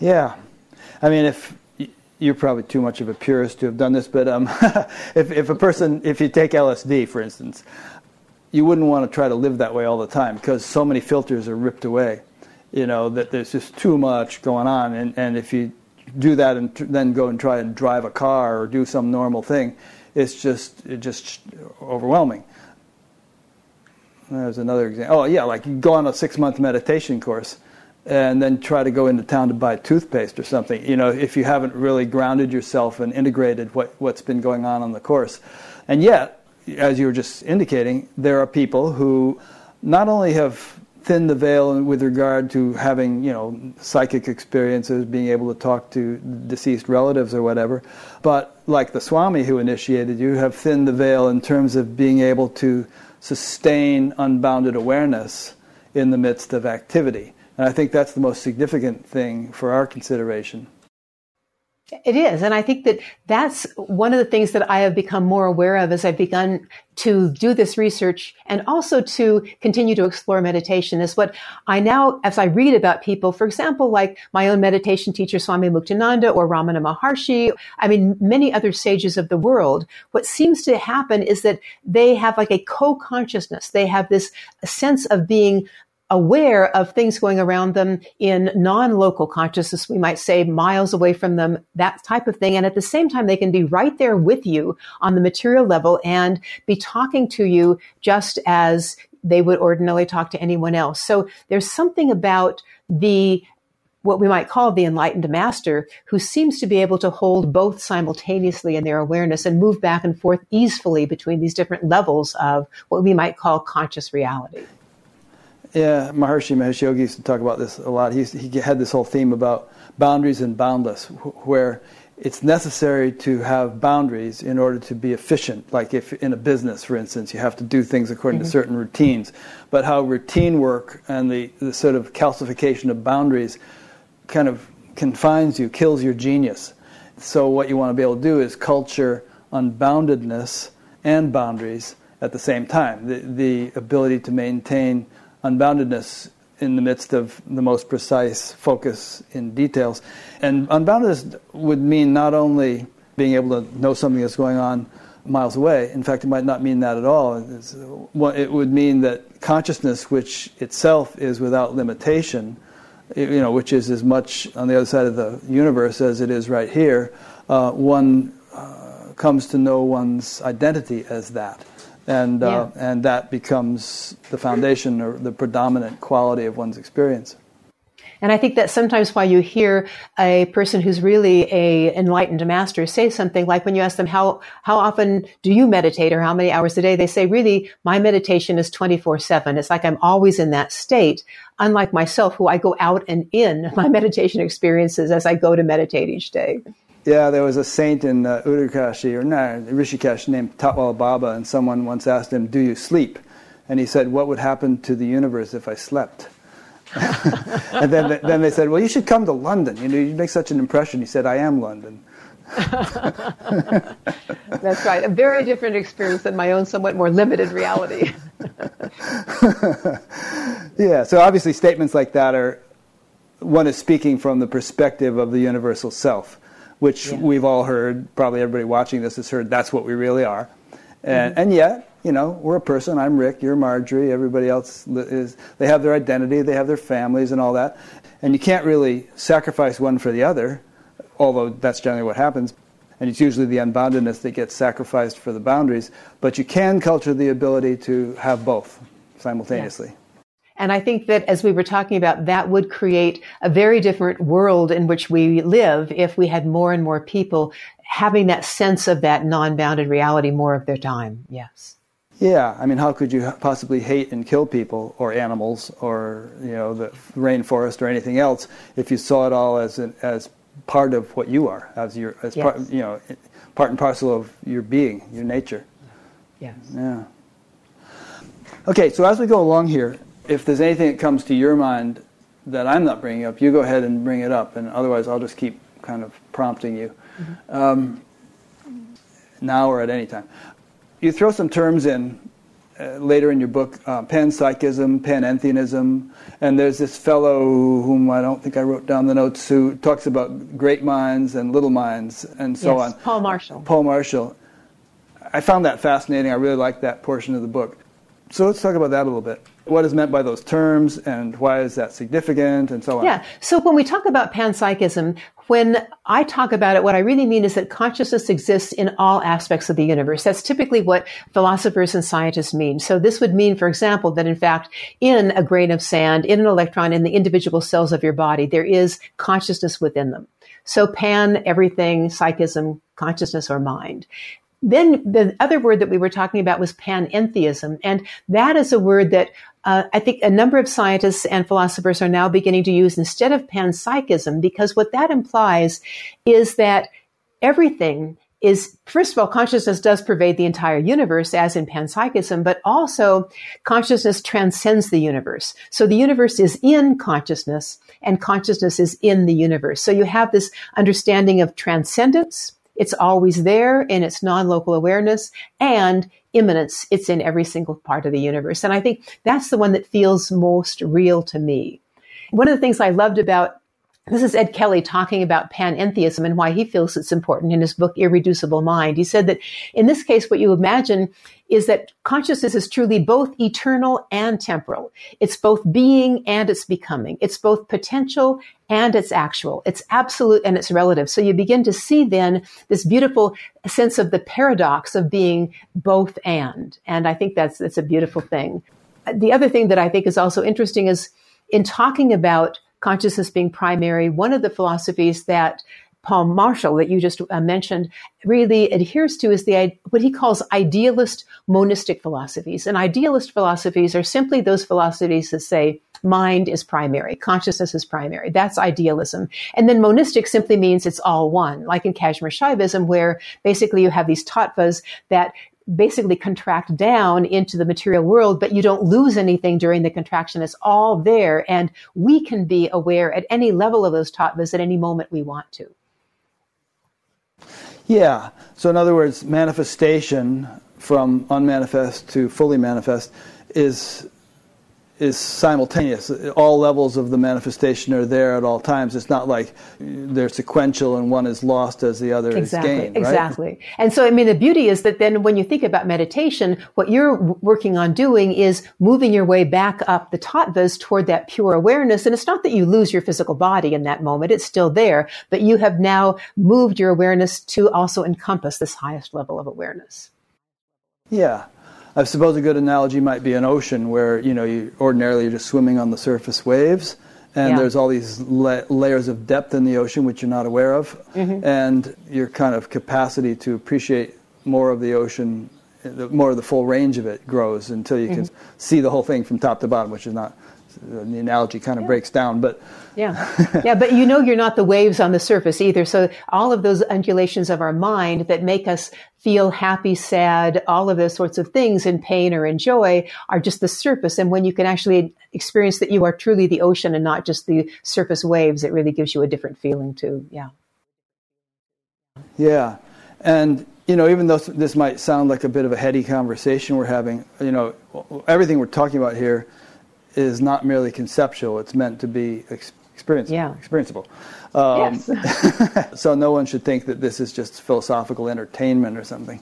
Yeah. I mean, if you're probably too much of a purist to have done this, but um, if, if a person, if you take LSD, for instance, you wouldn't want to try to live that way all the time because so many filters are ripped away. You know that there's just too much going on, and, and if you do that and t- then go and try and drive a car or do some normal thing, it's just it's just overwhelming. There's another example. Oh yeah, like you go on a six month meditation course and then try to go into town to buy toothpaste or something. You know, if you haven't really grounded yourself and integrated what, what's been going on on the course. And yet, as you were just indicating, there are people who not only have thinned the veil with regard to having, you know, psychic experiences, being able to talk to deceased relatives or whatever, but like the Swami who initiated you, have thinned the veil in terms of being able to sustain unbounded awareness in the midst of activity. And I think that's the most significant thing for our consideration. It is. And I think that that's one of the things that I have become more aware of as I've begun to do this research and also to continue to explore meditation is what I now, as I read about people, for example, like my own meditation teacher, Swami Muktananda or Ramana Maharshi, I mean, many other sages of the world, what seems to happen is that they have like a co-consciousness. They have this sense of being aware of things going around them in non-local consciousness, we might say miles away from them, that type of thing. And at the same time, they can be right there with you on the material level and be talking to you just as they would ordinarily talk to anyone else. So there's something about the what we might call the enlightened master who seems to be able to hold both simultaneously in their awareness and move back and forth easily between these different levels of what we might call conscious reality. Yeah, Maharishi Mahesh Yogi used to talk about this a lot. He, he had this whole theme about boundaries and boundless, where it's necessary to have boundaries in order to be efficient. Like if in a business, for instance, you have to do things according mm-hmm. to certain routines. But how routine work and the, the sort of calcification of boundaries kind of confines you, kills your genius. So what you want to be able to do is culture unboundedness and boundaries at the same time. The, the ability to maintain unboundedness in the midst of the most precise focus in details. And unboundedness would mean not only being able to know something that's going on miles away, in fact, it might not mean that at all. it would mean that consciousness, which itself is without limitation, you know, which is as much on the other side of the universe as it is right here, uh, one uh, comes to know one's identity as that and uh, yeah. and that becomes the foundation or the predominant quality of one's experience. And I think that sometimes why you hear a person who's really a enlightened master say something like when you ask them how how often do you meditate or how many hours a day, they say really my meditation is 24/7. It's like I'm always in that state unlike myself, who I go out and in my meditation experiences as I go to meditate each day. Yeah, there was a saint in uh, Uttarkashi or no, Rishikesh named Tat Wale Baba, and someone once asked him, "Do you sleep?" And he said, "What would happen to the universe if I slept?" and then, then they said, "Well, you should come to London. You know, you make such an impression." He said, "I am London." That's right. A very different experience than my own somewhat more limited reality. yeah, so obviously statements like that are one is speaking from the perspective of the universal self, which yeah. we've all heard, probably everybody watching this has heard that's what we really are. And, mm-hmm. and yet, you know, we're a person. I'm Rick, you're Marjorie, everybody else is, they have their identity, they have their families and all that. And you can't really sacrifice one for the other although that's generally what happens. And it's usually the unboundedness that gets sacrificed for the boundaries. But you can culture the ability to have both simultaneously. Yes. And I think that as we were talking about, that would create a very different world in which we live if we had more and more people having that sense of that non bounded reality more of their time. Yes. Yeah, I mean, how could you possibly hate and kill people or animals or you know the rainforest or anything else if you saw it all as an, as part of what you are, as your as yes. part you know part and parcel of your being, your nature. Yes. Yeah. Okay, so as we go along here, if there's anything that comes to your mind that I'm not bringing up, you go ahead and bring it up, and otherwise I'll just keep kind of prompting you. Mm-hmm. Um, now or at any time. You throw some terms in uh, later in your book, uh, panpsychism, panentheism, and there's this fellow whom I don't think I wrote down the notes who talks about great minds and little minds and so yes, on. Paul Marshall. Paul Marshall. I found that fascinating. I really liked that portion of the book. So let's talk about that a little bit. What is meant by those terms and why is that significant and so on? Yeah. So when we talk about panpsychism, when I talk about it, what I really mean is that consciousness exists in all aspects of the universe. That's typically what philosophers and scientists mean. So this would mean, for example, that in fact, in a grain of sand, in an electron, in the individual cells of your body, there is consciousness within them. So pan, everything, psychism, consciousness or mind. Then the other word that we were talking about was panentheism. And that is a word that uh, I think a number of scientists and philosophers are now beginning to use instead of panpsychism, because what that implies is that everything is, first of all, consciousness does pervade the entire universe, as in panpsychism, but also consciousness transcends the universe. So the universe is in consciousness, and consciousness is in the universe. So you have this understanding of transcendence, it's always there in its non-local awareness and immanence. It's in every single part of the universe. And I think that's the one that feels most real to me. One of the things I loved about this is Ed Kelly talking about panentheism and why he feels it's important in his book, Irreducible Mind. He said that in this case, what you imagine is that consciousness is truly both eternal and temporal. It's both being and it's becoming. It's both potential and it's actual. It's absolute and it's relative. So you begin to see then this beautiful sense of the paradox of being both and. And I think that's, that's a beautiful thing. The other thing that I think is also interesting is in talking about consciousness being primary, one of the philosophies that Paul Marshall that you just uh, mentioned really adheres to is the what he calls idealist monistic philosophies. And idealist philosophies are simply those philosophies that say mind is primary, consciousness is primary. That's idealism. And then monistic simply means it's all one, like in Kashmir Shaivism, where basically you have these tattvas that basically contract down into the material world, but you don't lose anything during the contraction. It's all there. And we can be aware at any level of those tattvas at any moment we want to. Yeah. So, in other words, manifestation from unmanifest to fully manifest is is simultaneous. All levels of the manifestation are there at all times. It's not like they're sequential and one is lost as the other exactly, is gained. Right? Exactly. And so, I mean, the beauty is that then when you think about meditation, what you're working on doing is moving your way back up the tattvas toward that pure awareness. And it's not that you lose your physical body in that moment. It's still there, but you have now moved your awareness to also encompass this highest level of awareness. Yeah. I suppose a good analogy might be an ocean where you know you ordinarily you're just swimming on the surface waves, and yeah. there's all these la- layers of depth in the ocean which you're not aware of, mm-hmm. and your kind of capacity to appreciate more of the ocean, the, more of the full range of it grows until you mm-hmm. can see the whole thing from top to bottom, which is not the analogy kind of yeah. breaks down, but yeah, yeah. But you know, you're not the waves on the surface either. So all of those undulations of our mind that make us feel happy, sad, all of those sorts of things in pain or in joy are just the surface. And when you can actually experience that you are truly the ocean and not just the surface waves, it really gives you a different feeling too. Yeah. Yeah. And, you know, even though this might sound like a bit of a heady conversation we're having, you know, everything we're talking about here is not merely conceptual. It's meant to be ex- experience, yeah. experienceable. Um, yes. so no one should think that this is just philosophical entertainment or something.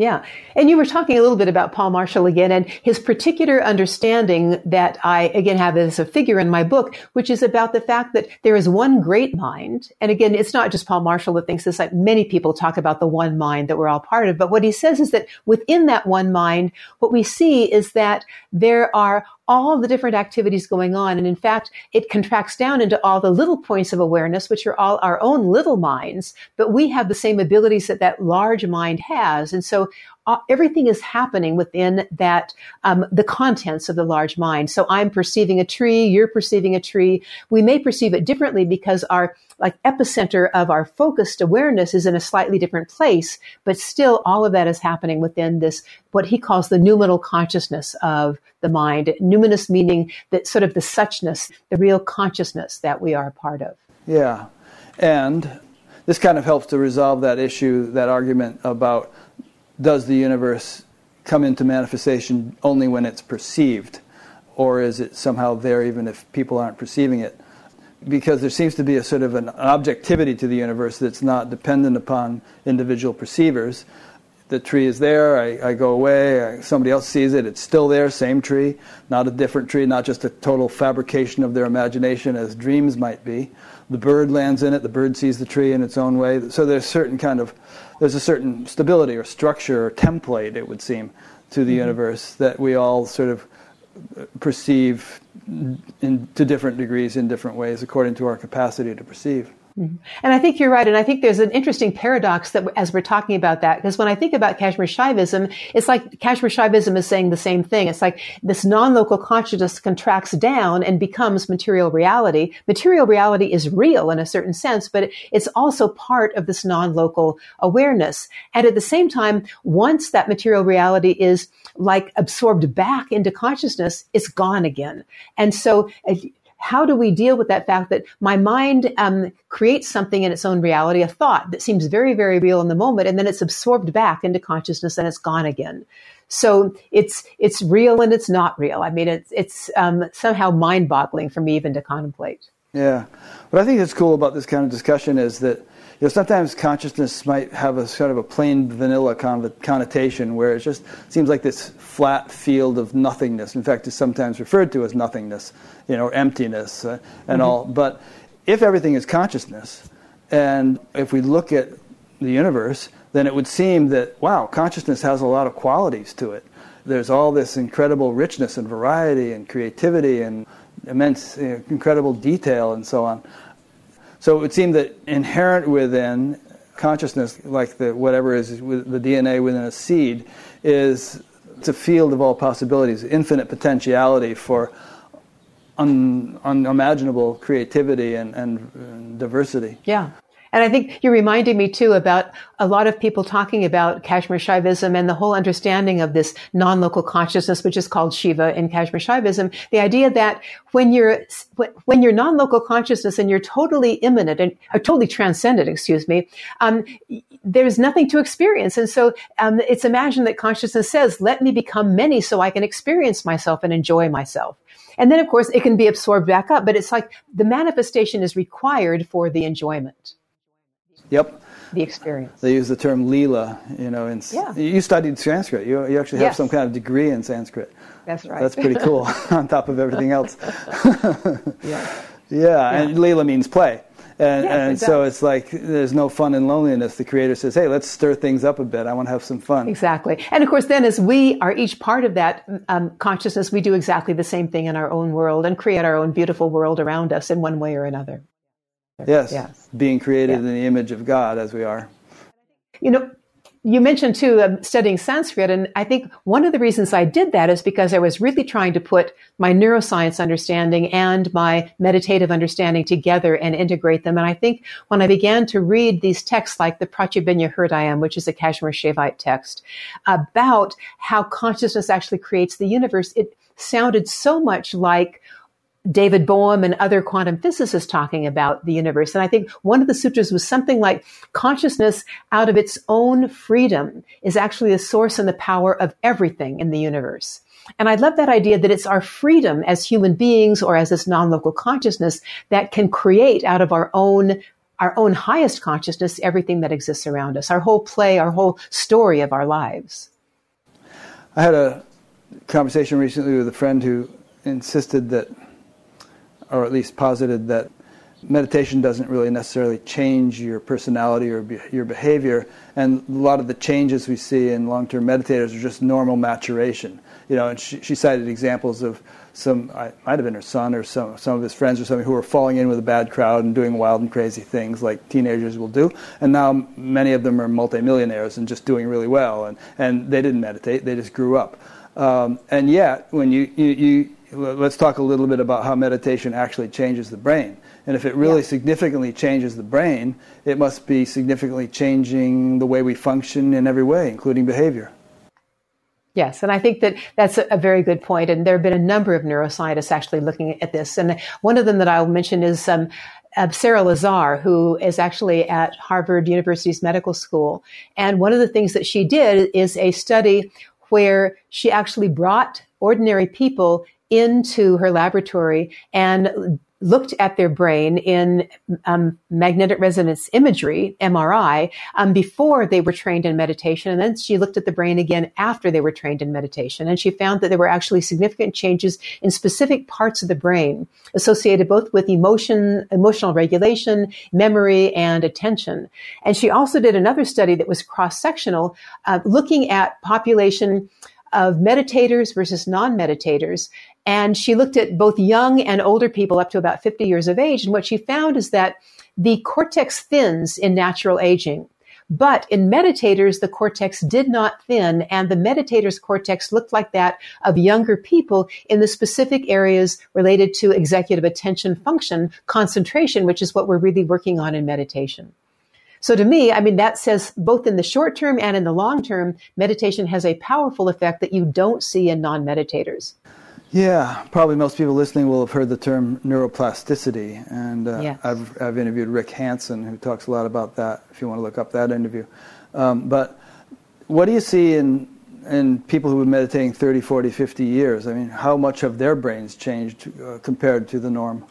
Yeah. And you were talking a little bit about Paul Marshall again and his particular understanding that I again have as a figure in my book, which is about the fact that there is one great mind. And again, it's not just Paul Marshall that thinks this, like many people talk about the one mind that we're all part of. But what he says is that within that one mind, what we see is that there are all the different activities going on. And in fact, it contracts down into all the little points of awareness, which are all our own little minds, but we have the same abilities that that large mind has. And so uh, everything is happening within that um, the contents of the large mind. So I'm perceiving a tree, you're perceiving a tree. We may perceive it differently because our like epicenter of our focused awareness is in a slightly different place, but still all of that is happening within this what he calls the noumenal consciousness of the mind. Numinous meaning that sort of the suchness, the real consciousness that we are a part of. Yeah, and this kind of helps to resolve that issue, that argument about does the universe come into manifestation only when it's perceived? Or is it somehow there even if people aren't perceiving it? Because there seems to be a sort of an objectivity to the universe that's not dependent upon individual perceivers. The tree is there, I, I go away, I, somebody else sees it, it's still there, same tree, not a different tree, not just a total fabrication of their imagination as dreams might be. The bird lands in it, the bird sees the tree in its own way. So there's certain kind of there's a certain stability or structure or template, it would seem, to the mm-hmm. universe that we all sort of perceive in, to different degrees in different ways according to our capacity to perceive. Mm-hmm. And I think you're right. And I think there's an interesting paradox that as we're talking about that, because when I think about Kashmir Shaivism, it's like Kashmir Shaivism is saying the same thing. It's like this non-local consciousness contracts down and becomes material reality. Material reality is real in a certain sense, but it's also part of this non-local awareness. And at the same time, once that material reality is like absorbed back into consciousness, it's gone again. And so how do we deal with that fact that my mind um, creates something in its own reality, a thought that seems very, very real in the moment, and then it's absorbed back into consciousness and it's gone again. So it's it's real and it's not real. I mean, it's it's um, somehow mind-boggling for me even to contemplate. Yeah, what I think is cool about this kind of discussion is that know, sometimes consciousness might have a sort of a plain vanilla connotation where it just seems like this flat field of nothingness. In fact, it's sometimes referred to as nothingness, you know, emptiness uh, and mm-hmm. all. But if everything is consciousness, and if we look at the universe, then it would seem that, wow, consciousness has a lot of qualities to it. There's all this incredible richness and variety and creativity and immense, you know, incredible detail and so on. So it would seem that inherent within consciousness, like the whatever is with the DNA within a seed, is it's a field of all possibilities, infinite potentiality for un, unimaginable creativity and, and, and diversity. Yeah. And I think you're reminding me too about a lot of people talking about Kashmir Shaivism and the whole understanding of this non-local consciousness, which is called Shiva in Kashmir Shaivism. The idea that when you're, when you're non-local consciousness and you're totally immanent and or totally transcendent, excuse me, um, there's nothing to experience. And so, um, it's imagined that consciousness says, let me become many so I can experience myself and enjoy myself. And then, of course, it can be absorbed back up, but it's like the manifestation is required for the enjoyment. Yep. The experience. They use the term lila, you know. In, yeah. You studied Sanskrit. You, you actually have yes. some kind of degree in Sanskrit. That's right. That's pretty cool on top of everything else. yeah. yeah. and lila means play. And, yes, and so it's like there's no fun in loneliness. The creator says, hey, let's stir things up a bit. I want to have some fun. Exactly. And of course, then as we are each part of that um, consciousness, we do exactly the same thing in our own world and create our own beautiful world around us in one way or another. Yes. yes. Being created in the image of God as we are. You know, you mentioned too um, studying Sanskrit, and I think one of the reasons I did that is because I was really trying to put my neuroscience understanding and my meditative understanding together and integrate them. And I think when I began to read these texts, like the Pratyabhijna Hridayam, which is a Kashmir Shaivite text, about how consciousness actually creates the universe, it sounded so much like David Bohm and other quantum physicists talking about the universe. And I think one of the sutras was something like consciousness out of its own freedom is actually the source and the power of everything in the universe. And I love that idea that it's our freedom as human beings or as this non-local consciousness that can create out of our own our own highest consciousness everything that exists around us, our whole play, our whole story of our lives. I had a conversation recently with a friend who insisted that or at least posited that meditation doesn't really necessarily change your personality or be, your behavior, and a lot of the changes we see in long-term meditators are just normal maturation. You know, and she, she cited examples of some, I might have been her son or some some of his friends or something who were falling in with a bad crowd and doing wild and crazy things like teenagers will do, and now many of them are multimillionaires and just doing really well, and and they didn't meditate, they just grew up. Um, and yet, when you, you, you let's talk a little bit about how meditation actually changes the brain. And if it really yeah. significantly changes the brain, it must be significantly changing the way we function in every way, including behavior. Yes, and I think that that's a, very good point. And there have been a number of neuroscientists actually looking at this. And one of them that I'll mention is um, uh, Sarah Lazar, who is actually at Harvard University's medical school. And one of the things that she did is a study where she actually brought ordinary people into her laboratory and looked at their brain in um, magnetic resonance imagery, MRI, um, before they were trained in meditation. And then she looked at the brain again after they were trained in meditation. And she found that there were actually significant changes in specific parts of the brain associated both with emotion, emotional regulation, memory, and attention. And she also did another study that was cross sectional, uh, looking at population of meditators versus non-meditators and she looked at both young and older people up to about 50 years of age. And what she found is that the cortex thins in natural aging. But in meditators, the cortex did not thin, and the meditator's cortex looked like that of younger people in the specific areas related to executive attention function, concentration, which is what we're really working on in meditation. So to me, I mean, that says both in the short term and in the long term, meditation has a powerful effect that you don't see in non meditators. Yeah, probably most people listening will have heard the term neuroplasticity, and uh, yes. I've, I've interviewed Rick Hanson, who talks a lot about that. If you want to look up that interview, um, but what do you see in in people who have been meditating 30, 40, 50 years? I mean, how much have their brains changed uh, compared to the norm?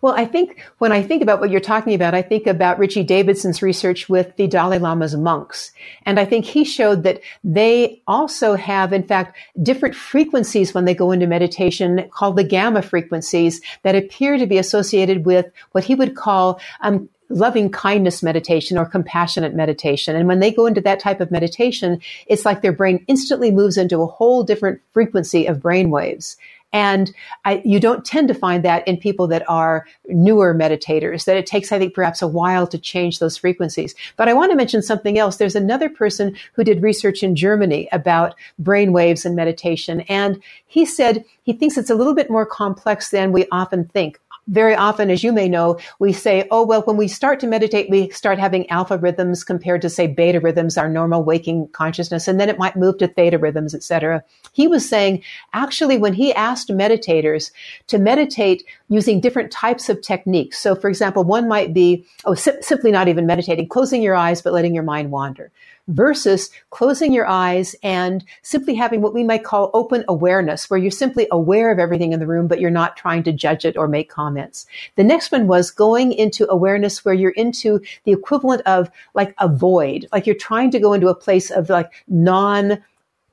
Well, I think when I think about what you're talking about, I think about Richie Davidson's research with the Dalai Lama's monks. And I think he showed that they also have, in fact, different frequencies when they go into meditation called the gamma frequencies that appear to be associated with what he would call um, loving kindness meditation or compassionate meditation. And when they go into that type of meditation, it's like their brain instantly moves into a whole different frequency of brain waves. And I, you don't tend to find that in people that are newer meditators, that it takes, I think, perhaps a while to change those frequencies. But I want to mention something else. There's another person who did research in Germany about brain waves and meditation. And he said he thinks it's a little bit more complex than we often think very often, as you may know, we say, oh, well, when we start to meditate, we start having alpha rhythms compared to, say, beta rhythms, our normal waking consciousness, and then it might move to theta rhythms, etc. He was saying, actually, when he asked meditators to meditate using different types of techniques. So, for example, one might be, oh, si- simply not even meditating, closing your eyes, but letting your mind wander versus closing your eyes and simply having what we might call open awareness, where you're simply aware of everything in the room, but you're not trying to judge it or make comments. The next one was going into awareness where you're into the equivalent of like a void, like you're trying to go into a place of like non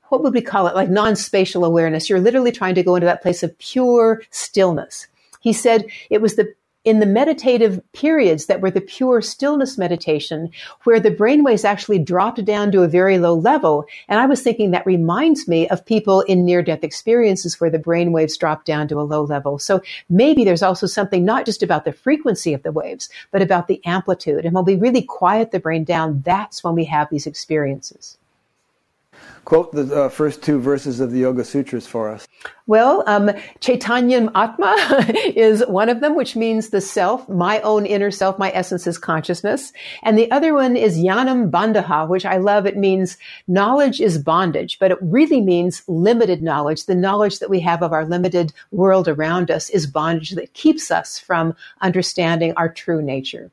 what would we call it? Like non-spatial awareness. You're literally trying to go into that place of pure stillness. He said it was the in the meditative periods that were the pure stillness meditation, where the brainwaves actually dropped down to a very low level. And I was thinking that reminds me of people in near death experiences where the brainwaves drop down to a low level. So maybe there's also something not just about the frequency of the waves, but about the amplitude. And when we really quiet the brain down, that's when we have these experiences quote the uh, first two verses of the Yoga Sutras for us. Well, um, Chaitanyam Atma is one of them, which means the self, my own inner self, my essence is consciousness. And the other one is Jnanam Bandhaha, which I love. It means knowledge is bondage, but it really means limited knowledge. The knowledge that we have of our limited world around us is bondage that keeps us from understanding our true nature.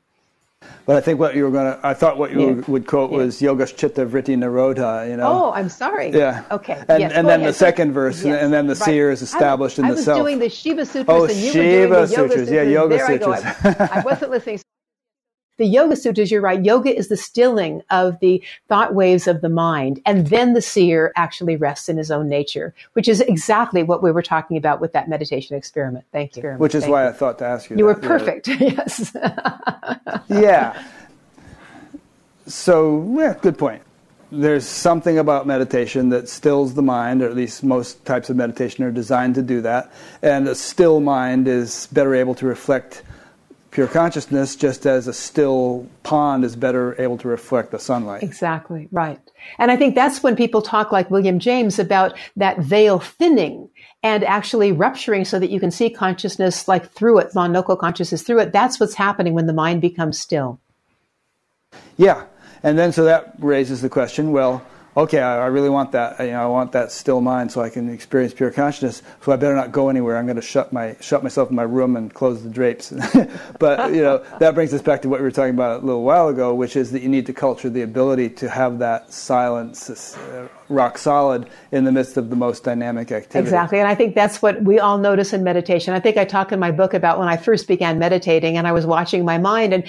But I think what you were going to, I thought what you yeah. would quote yeah. was Yoga Chitta Vritti Nirodha, you know. Oh, I'm sorry. Yeah. Okay. And, yes, and then ahead. the second verse, yes. and then the right. seer is established I, in the self. I was doing the Shiva Sutras oh, and you Shiva were doing the Sutras. Yoga Sutras. Yeah, Yoga there Sutras. I, go. I, I wasn't listening. The Yoga Sutras, you're right. Yoga is the stilling of the thought waves of the mind. And then the seer actually rests in his own nature, which is exactly what we were talking about with that meditation experiment. Thank you. Which is Thank why you. I thought to ask you. You that. were perfect. yes. yeah. So, yeah, good point. There's something about meditation that stills the mind, or at least most types of meditation are designed to do that. And a still mind is better able to reflect pure consciousness, just as a still pond is better able to reflect the sunlight. Exactly, right. And I think that's when people talk like William James about that veil thinning and actually rupturing so that you can see consciousness like through it, non-local consciousness through it. That's what's happening when the mind becomes still. Yeah, and then so that raises the question, well, okay, I, I, really want that. You know, I want that still mind so I can experience pure consciousness. So I better not go anywhere. I'm going to shut my shut myself in my room and close the drapes. but you know, that brings us back to what we were talking about a little while ago, which is that you need to culture the ability to have that silence. Uh, rock solid in the midst of the most dynamic activity. Exactly. And I think that's what we all notice in meditation. I think I talk in my book about when I first began meditating and I was watching my mind and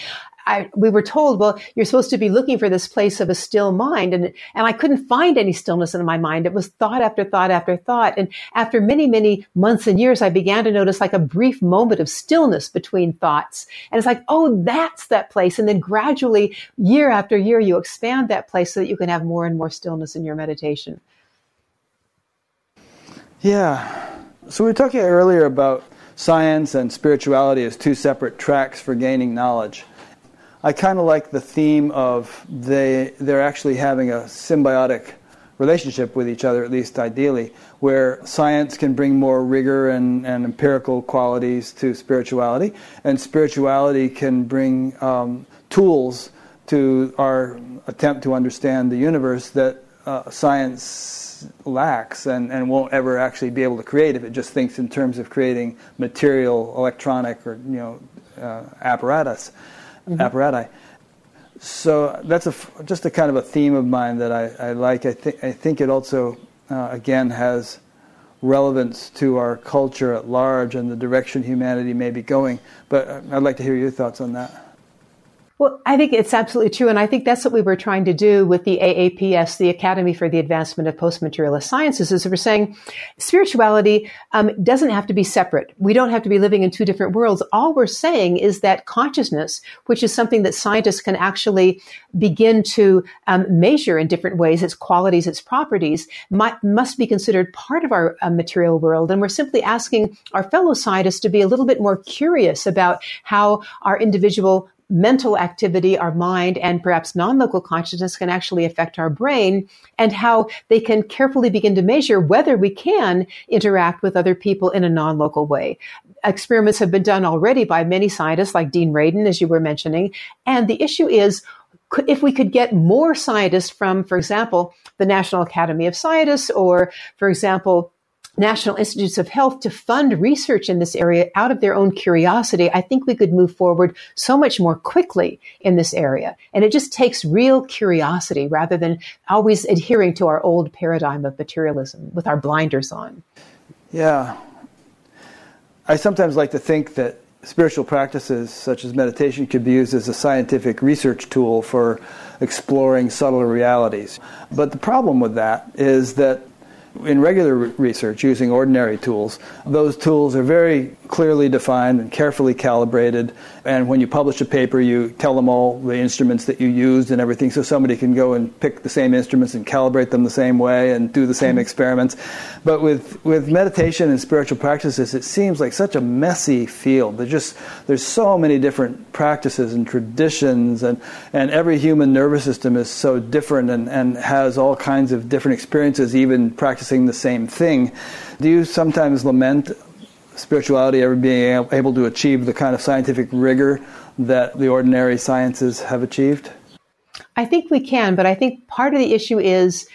I, we were told, well, you're supposed to be looking for this place of a still mind. And, and I couldn't find any stillness in my mind. It was thought after thought after thought. And after many, many months and years, I began to notice like a brief moment of stillness between thoughts. And it's like, oh, that's that place. And then gradually, year after year, you expand that place so that you can have more and more stillness in your meditation. Yeah. So we were talking earlier about science and spirituality as two separate tracks for gaining knowledge. I kind of like the theme of they they're actually having a symbiotic relationship with each other, at least ideally, where science can bring more rigor and, and empirical qualities to spirituality, and spirituality can bring um, tools to our attempt to understand the universe that uh, science lacks and, and won't ever actually be able to create if it just thinks in terms of creating material, electronic, or you know, uh, apparatus mm-hmm. apparatus. So that's a, just a kind of a theme of mine that I, I like. I, think I think it also, uh, again, has relevance to our culture at large and the direction humanity may be going. But uh, I'd like to hear your thoughts on that. Well, I think it's absolutely true. And I think that's what we were trying to do with the AAPS, the Academy for the Advancement of Post-Materialist Sciences, is we're saying spirituality um, doesn't have to be separate. We don't have to be living in two different worlds. All we're saying is that consciousness, which is something that scientists can actually begin to um, measure in different ways, its qualities, its properties, might, must be considered part of our uh, material world. And we're simply asking our fellow scientists to be a little bit more curious about how our individual mental activity, our mind, and perhaps non-local consciousness can actually affect our brain and how they can carefully begin to measure whether we can interact with other people in a non-local way. Experiments have been done already by many scientists like Dean Radin, as you were mentioning. And the issue is, if we could get more scientists from, for example, the National Academy of Scientists or, for example, National Institutes of Health to fund research in this area out of their own curiosity, I think we could move forward so much more quickly in this area. And it just takes real curiosity rather than always adhering to our old paradigm of materialism with our blinders on. Yeah. I sometimes like to think that spiritual practices such as meditation could be used as a scientific research tool for exploring subtler realities. But the problem with that is that in regular research using ordinary tools, those tools are very clearly defined and carefully calibrated. And when you publish a paper, you tell them all the instruments that you used and everything, so somebody can go and pick the same instruments and calibrate them the same way and do the same experiments. But with, with meditation and spiritual practices, it seems like such a messy field. There's just there's so many different practices and traditions, and, and every human nervous system is so different and, and has all kinds of different experiences, even practicing the same thing. Do you sometimes lament spirituality ever being able to achieve the kind of scientific rigor that the ordinary sciences have achieved? I think we can, but I think part of the issue is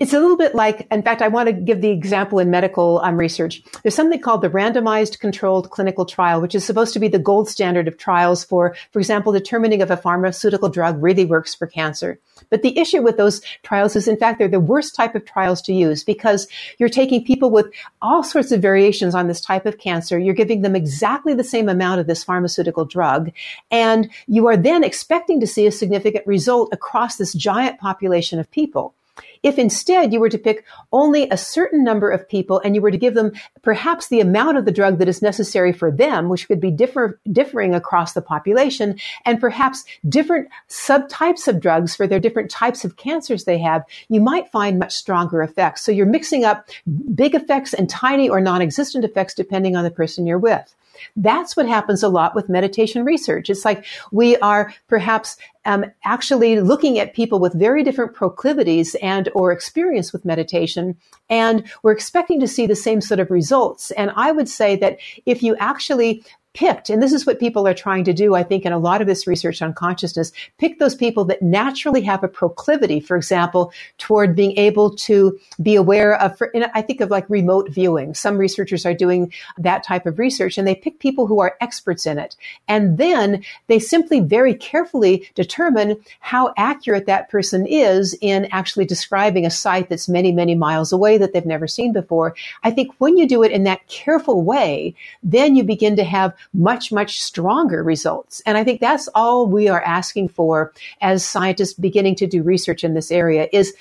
it's a little bit like, in fact, I want to give the example in medical um, research. There's something called the randomized controlled clinical trial, which is supposed to be the gold standard of trials for, for example, determining if a pharmaceutical drug really works for cancer. But the issue with those trials is, in fact, they're the worst type of trials to use because you're taking people with all sorts of variations on this type of cancer. You're giving them exactly the same amount of this pharmaceutical drug. And you are then expecting to see a significant result across this giant population of people. If instead you were to pick only a certain number of people and you were to give them perhaps the amount of the drug that is necessary for them, which could be differ, differing across the population, and perhaps different subtypes of drugs for their different types of cancers they have, you might find much stronger effects. So you're mixing up big effects and tiny or non-existent effects depending on the person you're with. That's what happens a lot with meditation research. It's like we are perhaps um, actually looking at people with very different proclivities and or experience with meditation, and we're expecting to see the same sort of results. And I would say that if you actually picked, and this is what people are trying to do, I think, in a lot of this research on consciousness, pick those people that naturally have a proclivity, for example, toward being able to be aware of, I think of like remote viewing. Some researchers are doing that type of research and they pick people who are experts in it. And then they simply very carefully determine how accurate that person is in actually describing a site that's many, many miles away that they've never seen before. I think when you do it in that careful way, then you begin to have much, much stronger results. And I think that's all we are asking for as scientists beginning to do research in this area is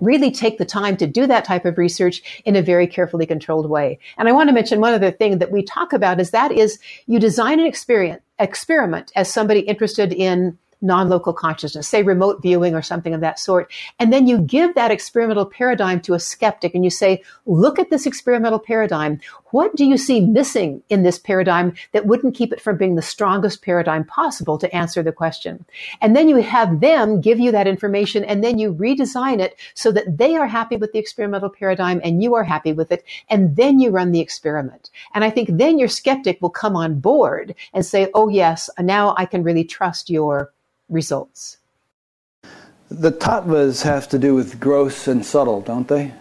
really take the time to do that type of research in a very carefully controlled way. And I want to mention one other thing that we talk about is that is you design an experience, experiment as somebody interested in non-local consciousness, say remote viewing or something of that sort. And then you give that experimental paradigm to a skeptic and you say, look at this experimental paradigm. What do you see missing in this paradigm that wouldn't keep it from being the strongest paradigm possible to answer the question? And then you have them give you that information and then you redesign it so that they are happy with the experimental paradigm and you are happy with it. And then you run the experiment. And I think then your skeptic will come on board and say, oh yes, now I can really trust your results. The tattvas have to do with gross and subtle, don't they?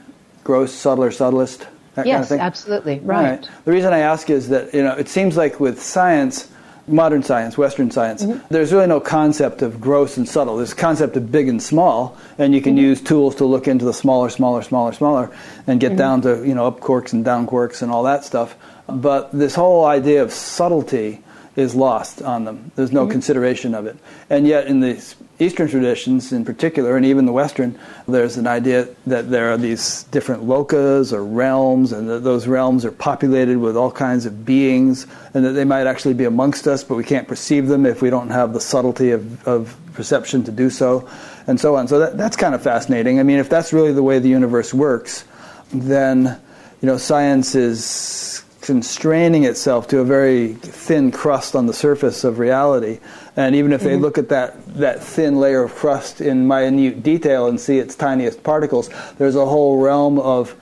Gross, subtle, or subtlest. yes, kind of absolutely. Right. right. The reason I ask is that you know it seems like with science, modern science, Western science, mm-hmm. there's really no concept of gross and subtle. There's a concept of big and small, and you can mm-hmm. use tools to look into the smaller, smaller, smaller, smaller, and get mm-hmm. down to you know up quarks and down quarks and all that stuff. But this whole idea of subtlety is lost on them. There's no mm-hmm. consideration of it. And yet, in the Eastern traditions in particular, and even the Western, there's an idea that there are these different lokas or realms, and that those realms are populated with all kinds of beings, and that they might actually be amongst us, but we can't perceive them if we don't have the subtlety of, of perception to do so, and so on. So that, that's kind of fascinating. I mean, if that's really the way the universe works, then you know, science is constraining itself to a very thin crust on the surface of reality. And even if they mm-hmm. look at that, that thin layer of crust in minute detail and see its tiniest particles, there's a whole realm of,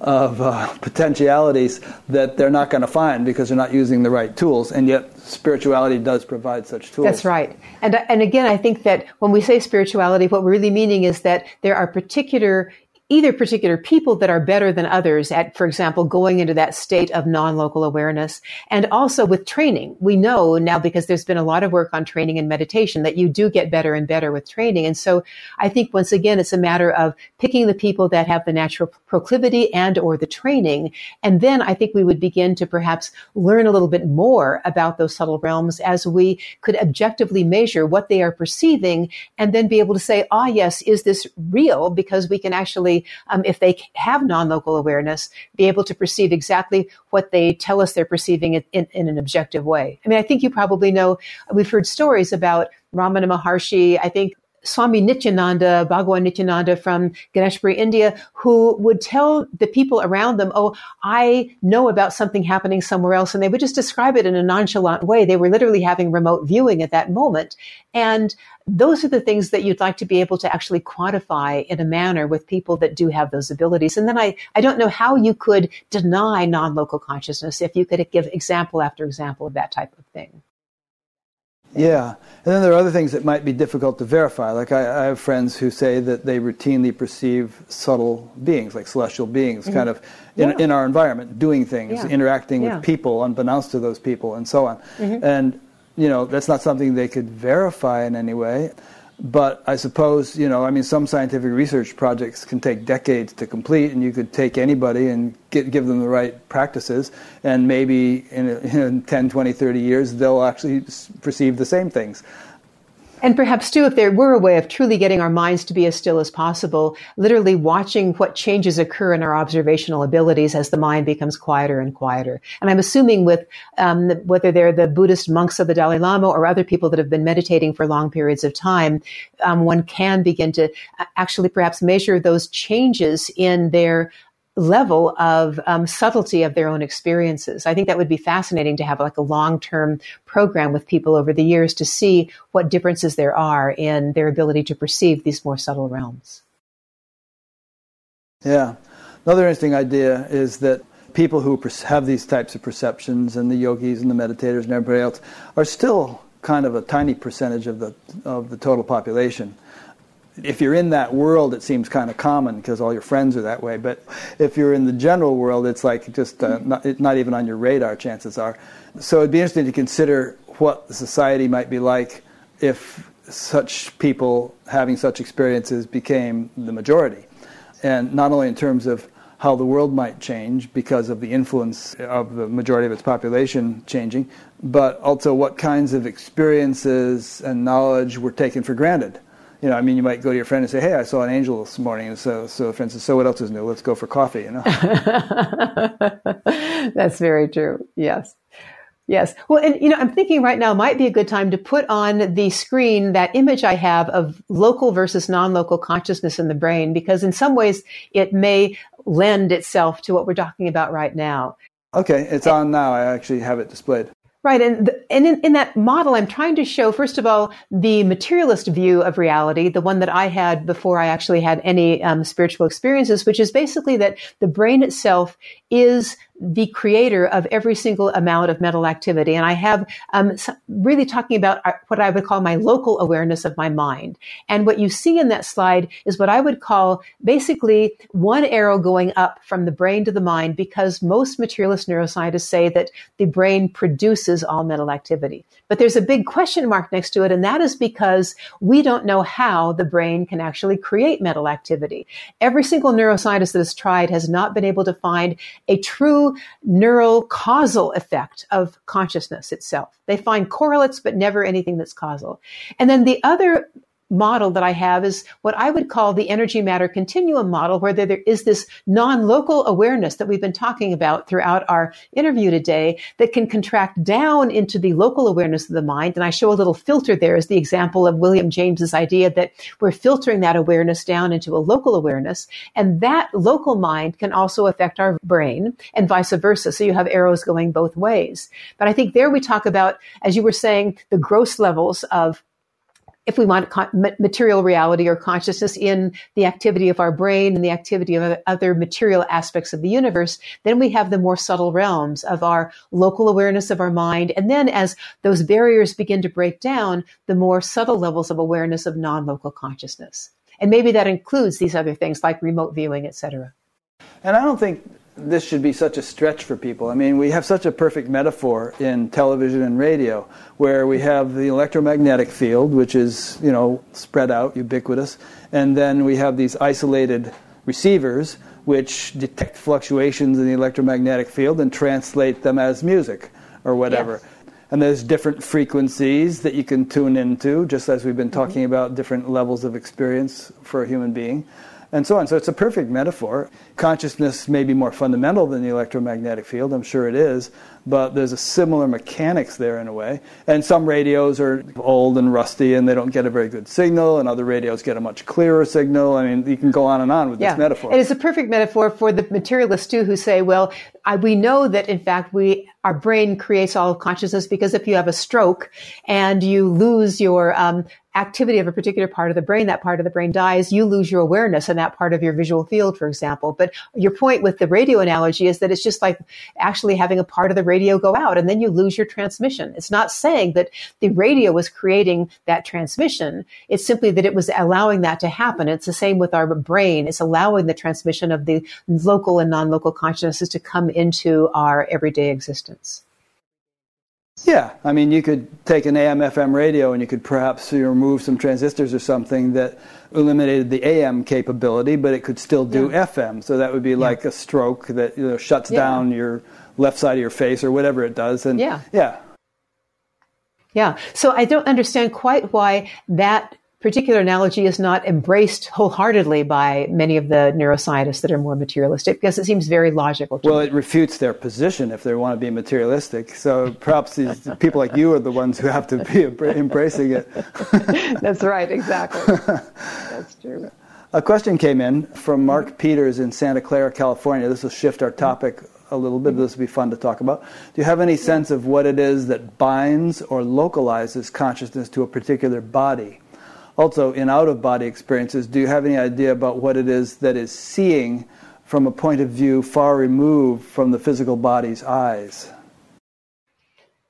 of uh, potentialities that they're not going to find because they're not using the right tools. And yet, spirituality does provide such tools. That's right. And, and again, I think that when we say spirituality, what we're really meaning is that there are particular either particular people that are better than others at, for example, going into that state of non-local awareness. And also with training, we know now because there's been a lot of work on training and meditation that you do get better and better with training. And so I think once again, it's a matter of picking the people that have the natural proclivity and or the training. And then I think we would begin to perhaps learn a little bit more about those subtle realms as we could objectively measure what they are perceiving and then be able to say, ah, yes, is this real? Because we can actually um, if they have non-local awareness, be able to perceive exactly what they tell us they're perceiving in, in, in an objective way. I mean, I think you probably know, we've heard stories about Ramana Maharshi, I think Swami Nityananda, Bhagwan Nityananda from Ganeshpuri, India, who would tell the people around them, Oh, I know about something happening somewhere else. And they would just describe it in a nonchalant way. They were literally having remote viewing at that moment. And those are the things that you'd like to be able to actually quantify in a manner with people that do have those abilities. And then I, I don't know how you could deny non-local consciousness if you could give example after example of that type of thing. Yeah. And then there are other things that might be difficult to verify. Like I, I have friends who say that they routinely perceive subtle beings, like celestial beings, mm-hmm. kind of in, yeah. in our environment, doing things, yeah. interacting yeah. with people, unbeknownst to those people, and so on. Mm-hmm. And, you know, that's not something they could verify in any way. But I suppose, you know, I mean, some scientific research projects can take decades to complete, and you could take anybody and get, give them the right practices, and maybe in, in 10, 20, 30 years, they'll actually perceive the same things. And perhaps too, if there were a way of truly getting our minds to be as still as possible, literally watching what changes occur in our observational abilities as the mind becomes quieter and quieter. And I'm assuming with um, whether they're the Buddhist monks of the Dalai Lama or other people that have been meditating for long periods of time, um, one can begin to actually perhaps measure those changes in their level of um, subtlety of their own experiences. I think that would be fascinating to have like a long term program with people over the years to see what differences there are in their ability to perceive these more subtle realms. Yeah. Another interesting idea is that people who have these types of perceptions and the yogis and the meditators and everybody else are still kind of a tiny percentage of the of the total population if you're in that world, it seems kind of common because all your friends are that way. But if you're in the general world, it's like just uh, not, not, even on your radar, chances are. So it'd be interesting to consider what the society might be like if such people having such experiences became the majority. And not only in terms of how the world might change because of the influence of the majority of its population changing, but also what kinds of experiences and knowledge were taken for granted you know, I mean, you might go to your friend and say, "Hey, I saw an angel this morning," and so, so the friend says, "So what else is new? Let's go for coffee." You know. That's very true. Yes. Yes. Well, and you know, I'm thinking right now might be a good time to put on the screen that image I have of local versus non-local consciousness in the brain, because in some ways it may lend itself to what we're talking about right now. Okay, it's on now. I actually have it displayed. Right. And, the, and in, in, that model, I'm trying to show, first of all, the materialist view of reality, the one that I had before I actually had any um, spiritual experiences, which is basically that the brain itself is the creator of every single amount of mental activity. And I have um, really talking about uh, what I would call my local awareness of my mind. And what you see in that slide is what I would call basically one arrow going up from the brain to the mind because most materialist neuroscientists say that the brain produces all mental activity. But there's a big question mark next to it, and that is because we don't know how the brain can actually create mental activity. Every single neuroscientist that has tried has not been able to find a true neural causal effect of consciousness itself. They find correlates, but never anything that's causal. And then the other model that I have is what I would call the energy matter continuum model, where there is this non-local awareness that we've been talking about throughout our interview today that can contract down into the local awareness of the mind. And I show a little filter there as the example of William James's idea that we're filtering that awareness down into a local awareness. And that local mind can also affect our brain and vice versa. So you have arrows going both ways. But I think there we talk about, as you were saying, the gross levels of if we want material reality or consciousness in the activity of our brain and the activity of other material aspects of the universe, then we have the more subtle realms of our local awareness of our mind. And then as those barriers begin to break down, the more subtle levels of awareness of non-local consciousness. And maybe that includes these other things like remote viewing, etc. And I don't think this should be such a stretch for people. I mean, we have such a perfect metaphor in television and radio where we have the electromagnetic field, which is, you know, spread out, ubiquitous, and then we have these isolated receivers which detect fluctuations in the electromagnetic field and translate them as music or whatever. Yes. And there's different frequencies that you can tune into, just as we've been talking mm-hmm. about different levels of experience for a human being. And so on. So it's a perfect metaphor. Consciousness may be more fundamental than the electromagnetic field, I'm sure it is, but there's a similar mechanics there in a way. And some radios are old and rusty and they don't get a very good signal, and other radios get a much clearer signal. I mean, you can go on and on with yeah. this metaphor. It is a perfect metaphor for the materialists too, who say, well, I, we know that in fact we our brain creates all of consciousness because if you have a stroke and you lose your um, activity of a particular part of the brain, that part of the brain dies, you lose your awareness in that part of your visual field, for example. But your point with the radio analogy is that it's just like actually having a part of the radio go out and then you lose your transmission. It's not saying that the radio was creating that transmission. It's simply that it was allowing that to happen. It's the same with our brain. It's allowing the transmission of the local and non-local consciousnesses to come into our everyday existence. Yeah, I mean, you could take an AM FM radio and you could perhaps remove some transistors or something that eliminated the AM capability, but it could still do yeah. FM. So that would be yeah. like a stroke that you know, shuts yeah. down your left side of your face or whatever it does. And yeah, yeah, yeah. So I don't understand quite why that particular analogy is not embraced wholeheartedly by many of the neuroscientists that are more materialistic because it seems very logical. well, me. it refutes their position if they want to be materialistic. So perhaps these people like you are the ones who have to be embracing it. That's right, exactly. That's true. A question came in from Mark Peters in Santa Clara, California. This will shift our topic a little bit. but This will be fun to talk about. Do you have any sense of what it is that binds or localizes consciousness to a particular body? Also in out of body experiences, do you have any idea about what it is that is seeing from a point of view far removed from the physical body's eyes?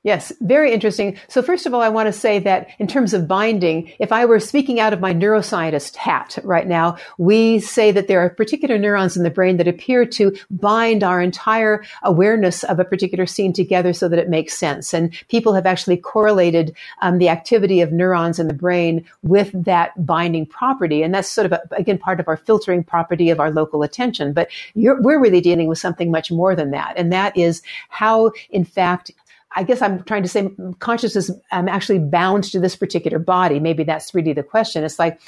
Yes, very interesting. So first of all, I want to say that in terms of binding, if I were speaking out of my neuroscientist hat right now, we say that there are particular neurons in the brain that appear to bind our entire awareness of a particular scene together so that it makes sense. And people have actually correlated um, the activity of neurons in the brain with that binding property. And that's sort of, a, again, part of our filtering property of our local attention. But we're really dealing with something much more than that. And that is how, in fact, I guess I'm trying to say consciousness I'm um, actually bound to this particular body. Maybe that's really the question. It's like,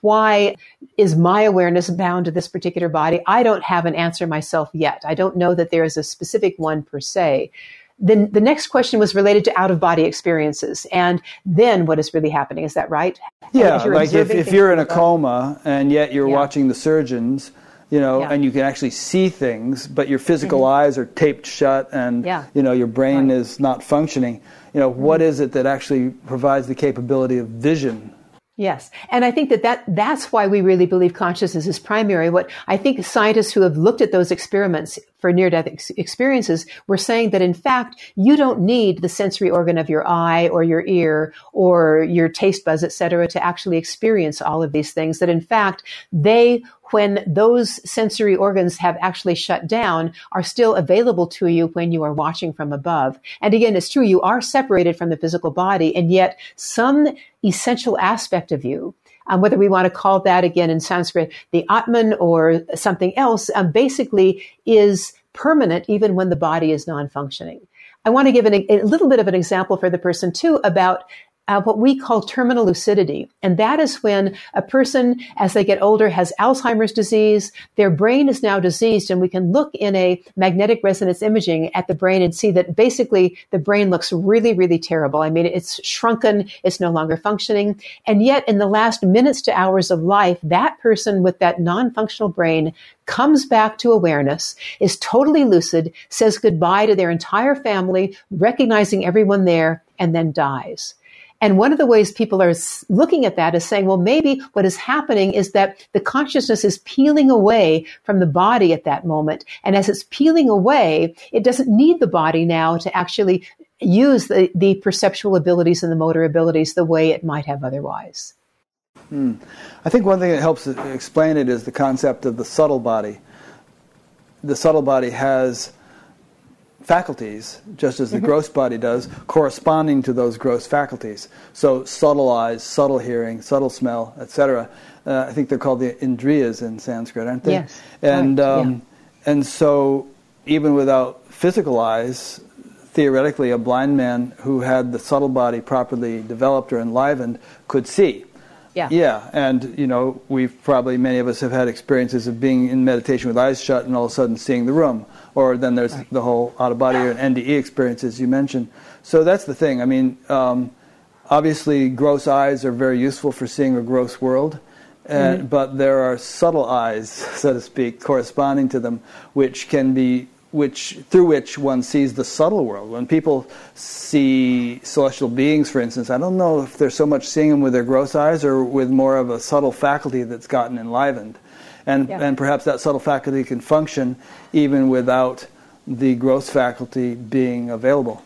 why is my awareness bound to this particular body? I don't have an answer myself yet. I don't know that there is a specific one per se. Then the next question was related to out of body experiences. And then what is really happening? Is that right? Yeah, like if, if you're in a coma and yet you're yeah. watching the surgeons, you know, yeah. and you can actually see things, but your physical mm-hmm. eyes are taped shut and, yeah. you know, your brain right. is not functioning. You know, mm-hmm. what is it that actually provides the capability of vision? Yes. And I think that, that that's why we really believe consciousness is primary. What I think scientists who have looked at those experiments for near death ex- experiences were saying that in fact, you don't need the sensory organ of your eye or your ear or your taste buds, et cetera, to actually experience all of these things. That in fact, they when those sensory organs have actually shut down are still available to you when you are watching from above. And again, it's true, you are separated from the physical body, and yet some essential aspect of you um, whether we want to call that again in Sanskrit the Atman or something else, um, basically is permanent even when the body is non-functioning. I want to give an, a little bit of an example for the person too about uh, what we call terminal lucidity. And that is when a person, as they get older, has Alzheimer's disease. Their brain is now diseased and we can look in a magnetic resonance imaging at the brain and see that basically the brain looks really, really terrible. I mean, it's shrunken. It's no longer functioning. And yet in the last minutes to hours of life, that person with that non-functional brain comes back to awareness, is totally lucid, says goodbye to their entire family, recognizing everyone there, and then dies. And one of the ways people are looking at that is saying, well, maybe what is happening is that the consciousness is peeling away from the body at that moment. And as it's peeling away, it doesn't need the body now to actually use the, the perceptual abilities and the motor abilities the way it might have otherwise. Hmm. I think one thing that helps explain it is the concept of the subtle body. The subtle body has faculties, just as the mm-hmm. gross body does, corresponding to those gross faculties. So subtle eyes, subtle hearing, subtle smell, etc. Uh, I think they're called the indriyas in Sanskrit, aren't they? Yes. And right. um, yeah. and so even without physical eyes, theoretically, a blind man who had the subtle body properly developed or enlivened could see. Yeah. Yeah, and you know, we've probably many of us have had experiences of being in meditation with eyes shut and all of a sudden seeing the room. Or then there's right. the whole out of body or NDE experiences you mentioned. So that's the thing. I mean, um, obviously, gross eyes are very useful for seeing a gross world. And, mm-hmm. But there are subtle eyes, so to speak, corresponding to them, which can be which through which one sees the subtle world. When people see celestial beings, for instance, I don't know if they're so much seeing them with their gross eyes or with more of a subtle faculty that's gotten enlivened, and yeah. and perhaps that subtle faculty can function even without the gross faculty being available.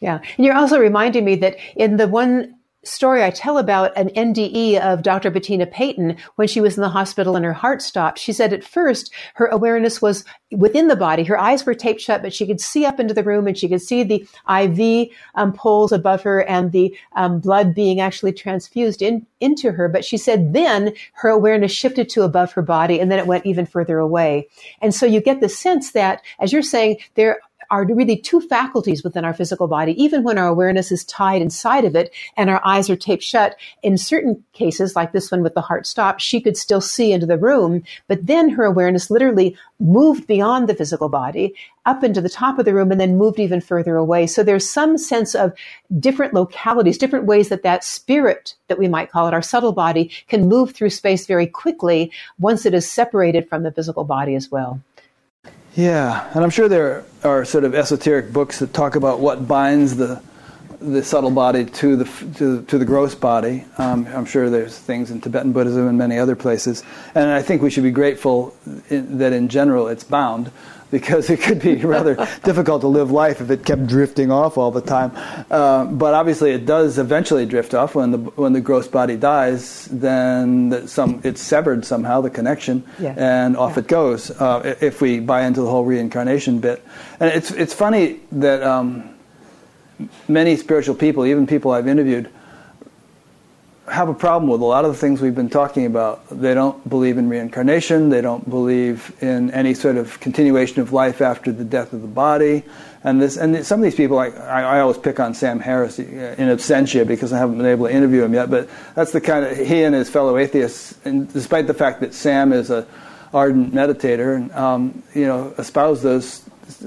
Yeah, and you're also reminding me that in the one story I tell about an NDE of Dr. Bettina Payton when she was in the hospital and her heart stopped. She said at first her awareness was within the body. Her eyes were taped shut, but she could see up into the room and she could see the IV um, poles above her and the um, blood being actually transfused in, into her. But she said then her awareness shifted to above her body and then it went even further away. And so you get the sense that, as you're saying, there are really two faculties within our physical body, even when our awareness is tied inside of it and our eyes are taped shut. In certain cases, like this one with the heart stop, she could still see into the room, but then her awareness literally moved beyond the physical body up into the top of the room and then moved even further away. So there's some sense of different localities, different ways that that spirit that we might call it, our subtle body, can move through space very quickly once it is separated from the physical body as well. Yeah, and I'm sure there are sort of esoteric books that talk about what binds the the subtle body to the to, to the gross body. Um, I'm sure there's things in Tibetan Buddhism and many other places, and I think we should be grateful in, that in general it's bound because it could be rather difficult to live life if it kept drifting off all the time. Uh, but obviously, it does eventually drift off when the when the gross body dies. Then some it's severed somehow the connection, yeah. and off yeah. it goes. Uh, if we buy into the whole reincarnation bit, and it's it's funny that um, many spiritual people, even people I've interviewed, have a problem with a lot of the things we've been talking about. They don't believe in reincarnation. They don't believe in any sort of continuation of life after the death of the body. And this, and some of these people, I, I always pick on Sam Harris in absentia because I haven't been able to interview him yet. But that's the kind of he and his fellow atheists, and despite the fact that Sam is a ardent meditator, um, you know, espouse those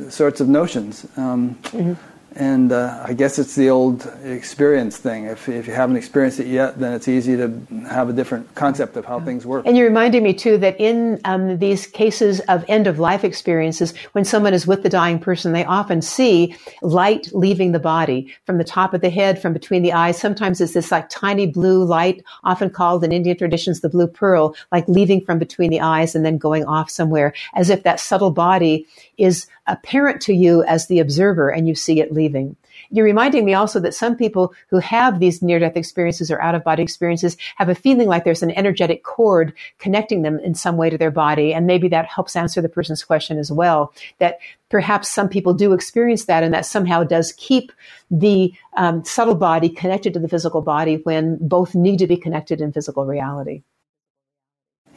sorts of notions. Um, mm-hmm and uh, I guess it's the old experience thing. If, if you haven't experienced it yet, then it's easy to have a different concept of how things work. And you reminded me too that in um, these cases of end of life experiences, when someone is with the dying person, they often see light leaving the body from the top of the head, from between the eyes. Sometimes it's this like tiny blue light, often called in Indian traditions the blue pearl, like leaving from between the eyes and then going off somewhere, as if that subtle body is apparent to you as the observer and you see it leaving. You're reminding me also that some people who have these near death experiences or out of body experiences have a feeling like there's an energetic cord connecting them in some way to their body. And maybe that helps answer the person's question as well. That perhaps some people do experience that and that somehow does keep the um, subtle body connected to the physical body when both need to be connected in physical reality.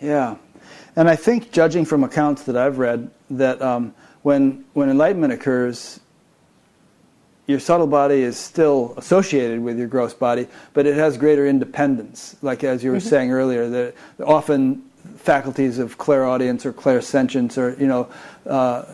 Yeah. And I think, judging from accounts that I've read, that um, when, when enlightenment occurs, your subtle body is still associated with your gross body, but it has greater independence. Like as you were mm-hmm. saying earlier, that often faculties of clairaudience or clairsentience or you know uh,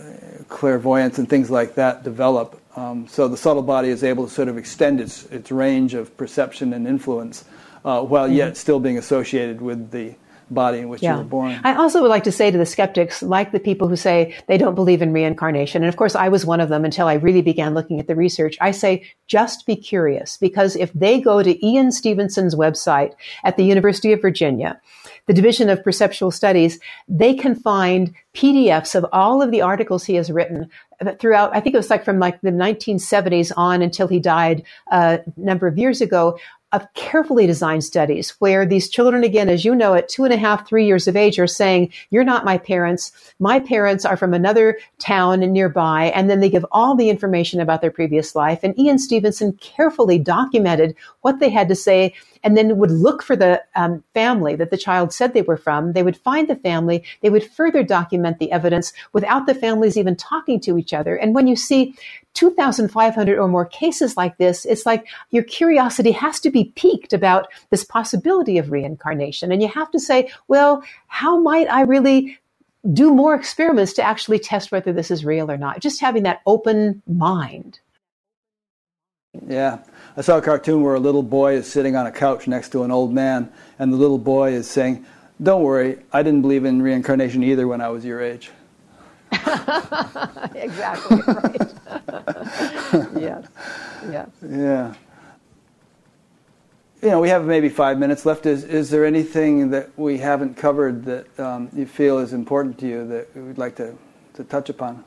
clairvoyance and things like that develop. Um, so the subtle body is able to sort of extend its its range of perception and influence, uh, while mm-hmm. yet still being associated with the body in which yeah. you were born. I also would like to say to the skeptics, like the people who say they don't believe in reincarnation, and of course I was one of them until I really began looking at the research, I say just be curious because if they go to Ian Stevenson's website at the University of Virginia, the Division of Perceptual Studies, they can find PDFs of all of the articles he has written throughout, I think it was like from like the 1970s on until he died uh, a number of years ago of carefully designed studies where these children, again, as you know, at two and a half, three years of age, are saying, You're not my parents. My parents are from another town nearby. And then they give all the information about their previous life. And Ian Stevenson carefully documented what they had to say and then would look for the um, family that the child said they were from. They would find the family. They would further document the evidence without the families even talking to each other. And when you see 2,500 or more cases like this, it's like your curiosity has to be piqued about this possibility of reincarnation. And you have to say, well, how might I really do more experiments to actually test whether this is real or not? Just having that open mind. Yeah. I saw a cartoon where a little boy is sitting on a couch next to an old man, and the little boy is saying, Don't worry, I didn't believe in reincarnation either when I was your age. exactly right. yes. Yes. Yeah. You know, we have maybe five minutes left. Is is there anything that we haven't covered that um, you feel is important to you that we'd like to, to touch upon?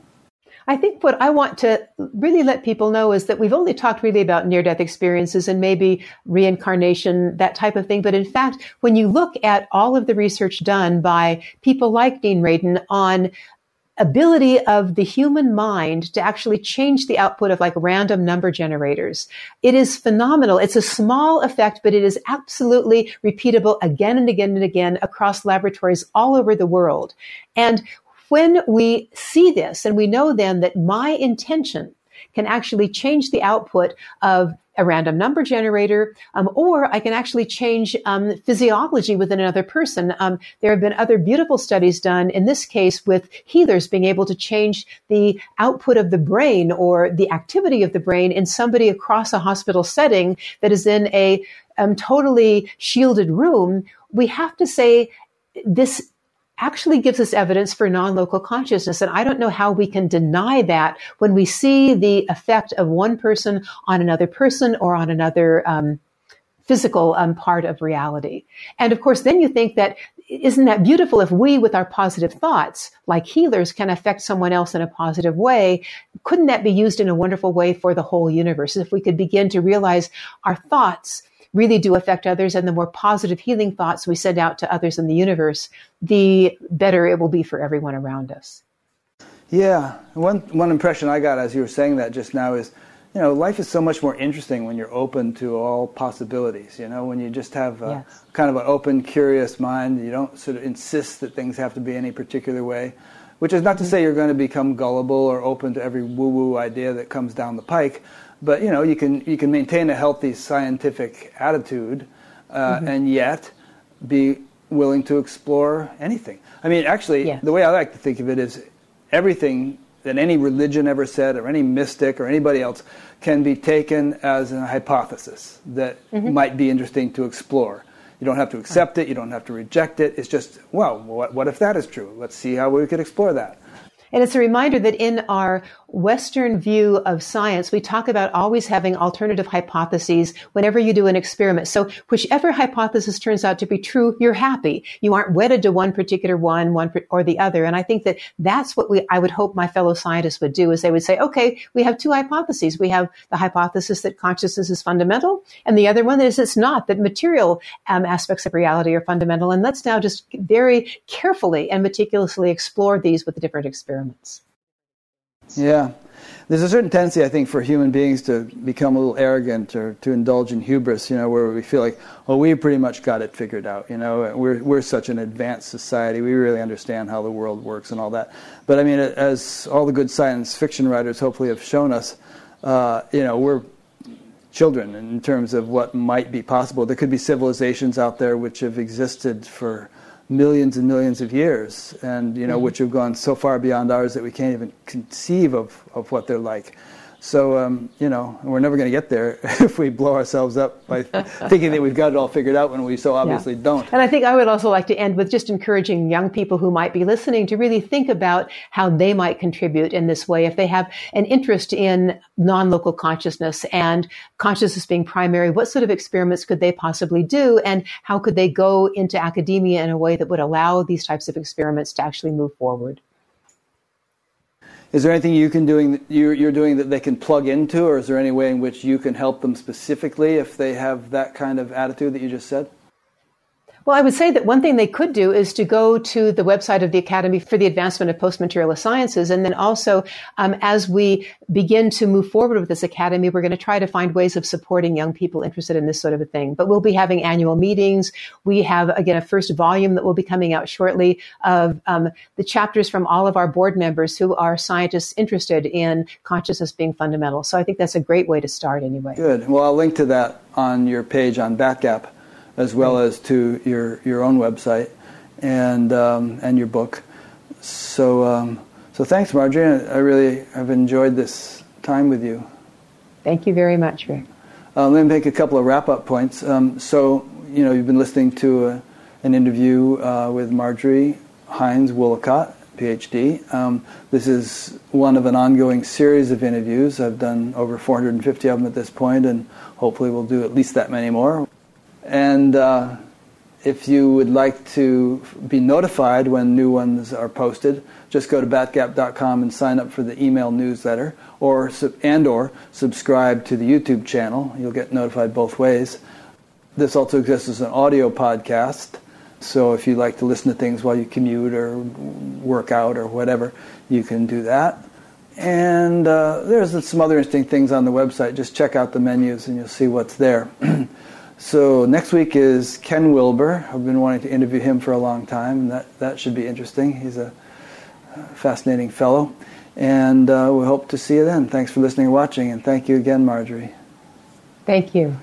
I think what I want to really let people know is that we've only talked really about near death experiences and maybe reincarnation, that type of thing. But in fact, when you look at all of the research done by people like Dean Radin on ability of the human mind to actually change the output of like random number generators. It is phenomenal. It's a small effect, but it is absolutely repeatable again and again and again across laboratories all over the world. And when we see this and we know then that my intention can actually change the output of a random number generator, um, or I can actually change um, physiology within another person. Um, there have been other beautiful studies done, in this case with healers being able to change the output of the brain or the activity of the brain in somebody across a hospital setting that is in a um, totally shielded room. We have to say this actually gives us evidence for non-local consciousness. And I don't know how we can deny that when we see the effect of one person on another person or on another um, physical um, part of reality. And of course, then you think that isn't that beautiful if we, with our positive thoughts, like healers, can affect someone else in a positive way? Couldn't that be used in a wonderful way for the whole universe? If we could begin to realize our thoughts really do affect others and the more positive healing thoughts we send out to others in the universe, the better it will be for everyone around us. Yeah, one one impression I got as you were saying that just now is, you know, life is so much more interesting when you're open to all possibilities. You know, when you just have a, yes. kind of an open, curious mind, you don't sort of insist that things have to be any particular way. Which is not to mm-hmm. say you're going to become gullible or open to every woo-woo idea that comes down the pike, but you know, you can you can maintain a healthy scientific attitude, uh, mm-hmm. and yet be willing to explore anything. I mean, actually, yes. the way I like to think of it is everything that any religion ever said, or any mystic, or anybody else, can be taken as a hypothesis that mm-hmm. might be interesting to explore. You don't have to accept it. You don't have to reject it. It's just, well, what, what if that is true? Let's see how we could explore that. And it's a reminder that in our Western view of science, we talk about always having alternative hypotheses whenever you do an experiment. So whichever hypothesis turns out to be true, you're happy. You aren't wedded to one particular one, one or the other. And I think that that's what we, I would hope my fellow scientists would do is they would say, okay, we have two hypotheses. We have the hypothesis that consciousness is fundamental and the other one is it's not, that material um, aspects of reality are fundamental. And let's now just very carefully and meticulously explore these with the different experiments. Yeah. There's a certain tendency, I think, for human beings to become a little arrogant or to indulge in hubris, you know, where we feel like, oh, we pretty much got it figured out, you know, we're, we're such an advanced society, we really understand how the world works and all that. But I mean, as all the good science fiction writers hopefully have shown us, uh, you know, we're children in terms of what might be possible. There could be civilizations out there which have existed for millions and millions of years, and you know, mm-hmm. which have gone so far beyond ours that we can't even conceive of, of what they're like. So, um, you know, we're never going to get there if we blow ourselves up by thinking that we've got it all figured out when we so obviously yeah. don't. And I think I would also like to end with just encouraging young people who might be listening to really think about how they might contribute in this way. If they have an interest in non-local consciousness and consciousness being primary, what sort of experiments could they possibly do? And how could they go into academia in a way that would allow these types of experiments to actually move forward? Is there anything you can doing you're, you're doing that they can plug into, or is there any way in which you can help them specifically if they have that kind of attitude that you just said? Well, I would say that one thing they could do is to go to the website of the Academy for the Advancement of Post-Materialist Sciences. And then also, um, as we begin to move forward with this Academy, we're going to try to find ways of supporting young people interested in this sort of a thing. But we'll be having annual meetings. We have, again, a first volume that will be coming out shortly of um, the chapters from all of our board members who are scientists interested in consciousness being fundamental. So I think that's a great way to start anyway. Good. Well, I'll link to that on your page on Batgap as well as to your, your own website and, um, and your book. So, um, so thanks, Marjorie. I really have enjoyed this time with you. Thank you very much, Rick. Uh, let me make a couple of wrap-up points. Um, so, you know, you've been listening to a, an interview uh, with Marjorie Hines Woollacott, PhD. Um, this is one of an ongoing series of interviews. I've done over 450 of them at this point, and hopefully we'll do at least that many more. And uh, if you would like to be notified when new ones are posted, just go to batgap.com and sign up for the email newsletter, or and or subscribe to the YouTube channel. You'll get notified both ways. This also exists as an audio podcast, so if you like to listen to things while you commute or work out or whatever, you can do that. And uh, there's some other interesting things on the website. Just check out the menus and you'll see what's there. So next week is Ken Wilber. I've been wanting to interview him for a long time, and that, that should be interesting. He's a fascinating fellow. And uh, we hope to see you then. Thanks for listening and watching, and thank you again, Marjorie. Thank you.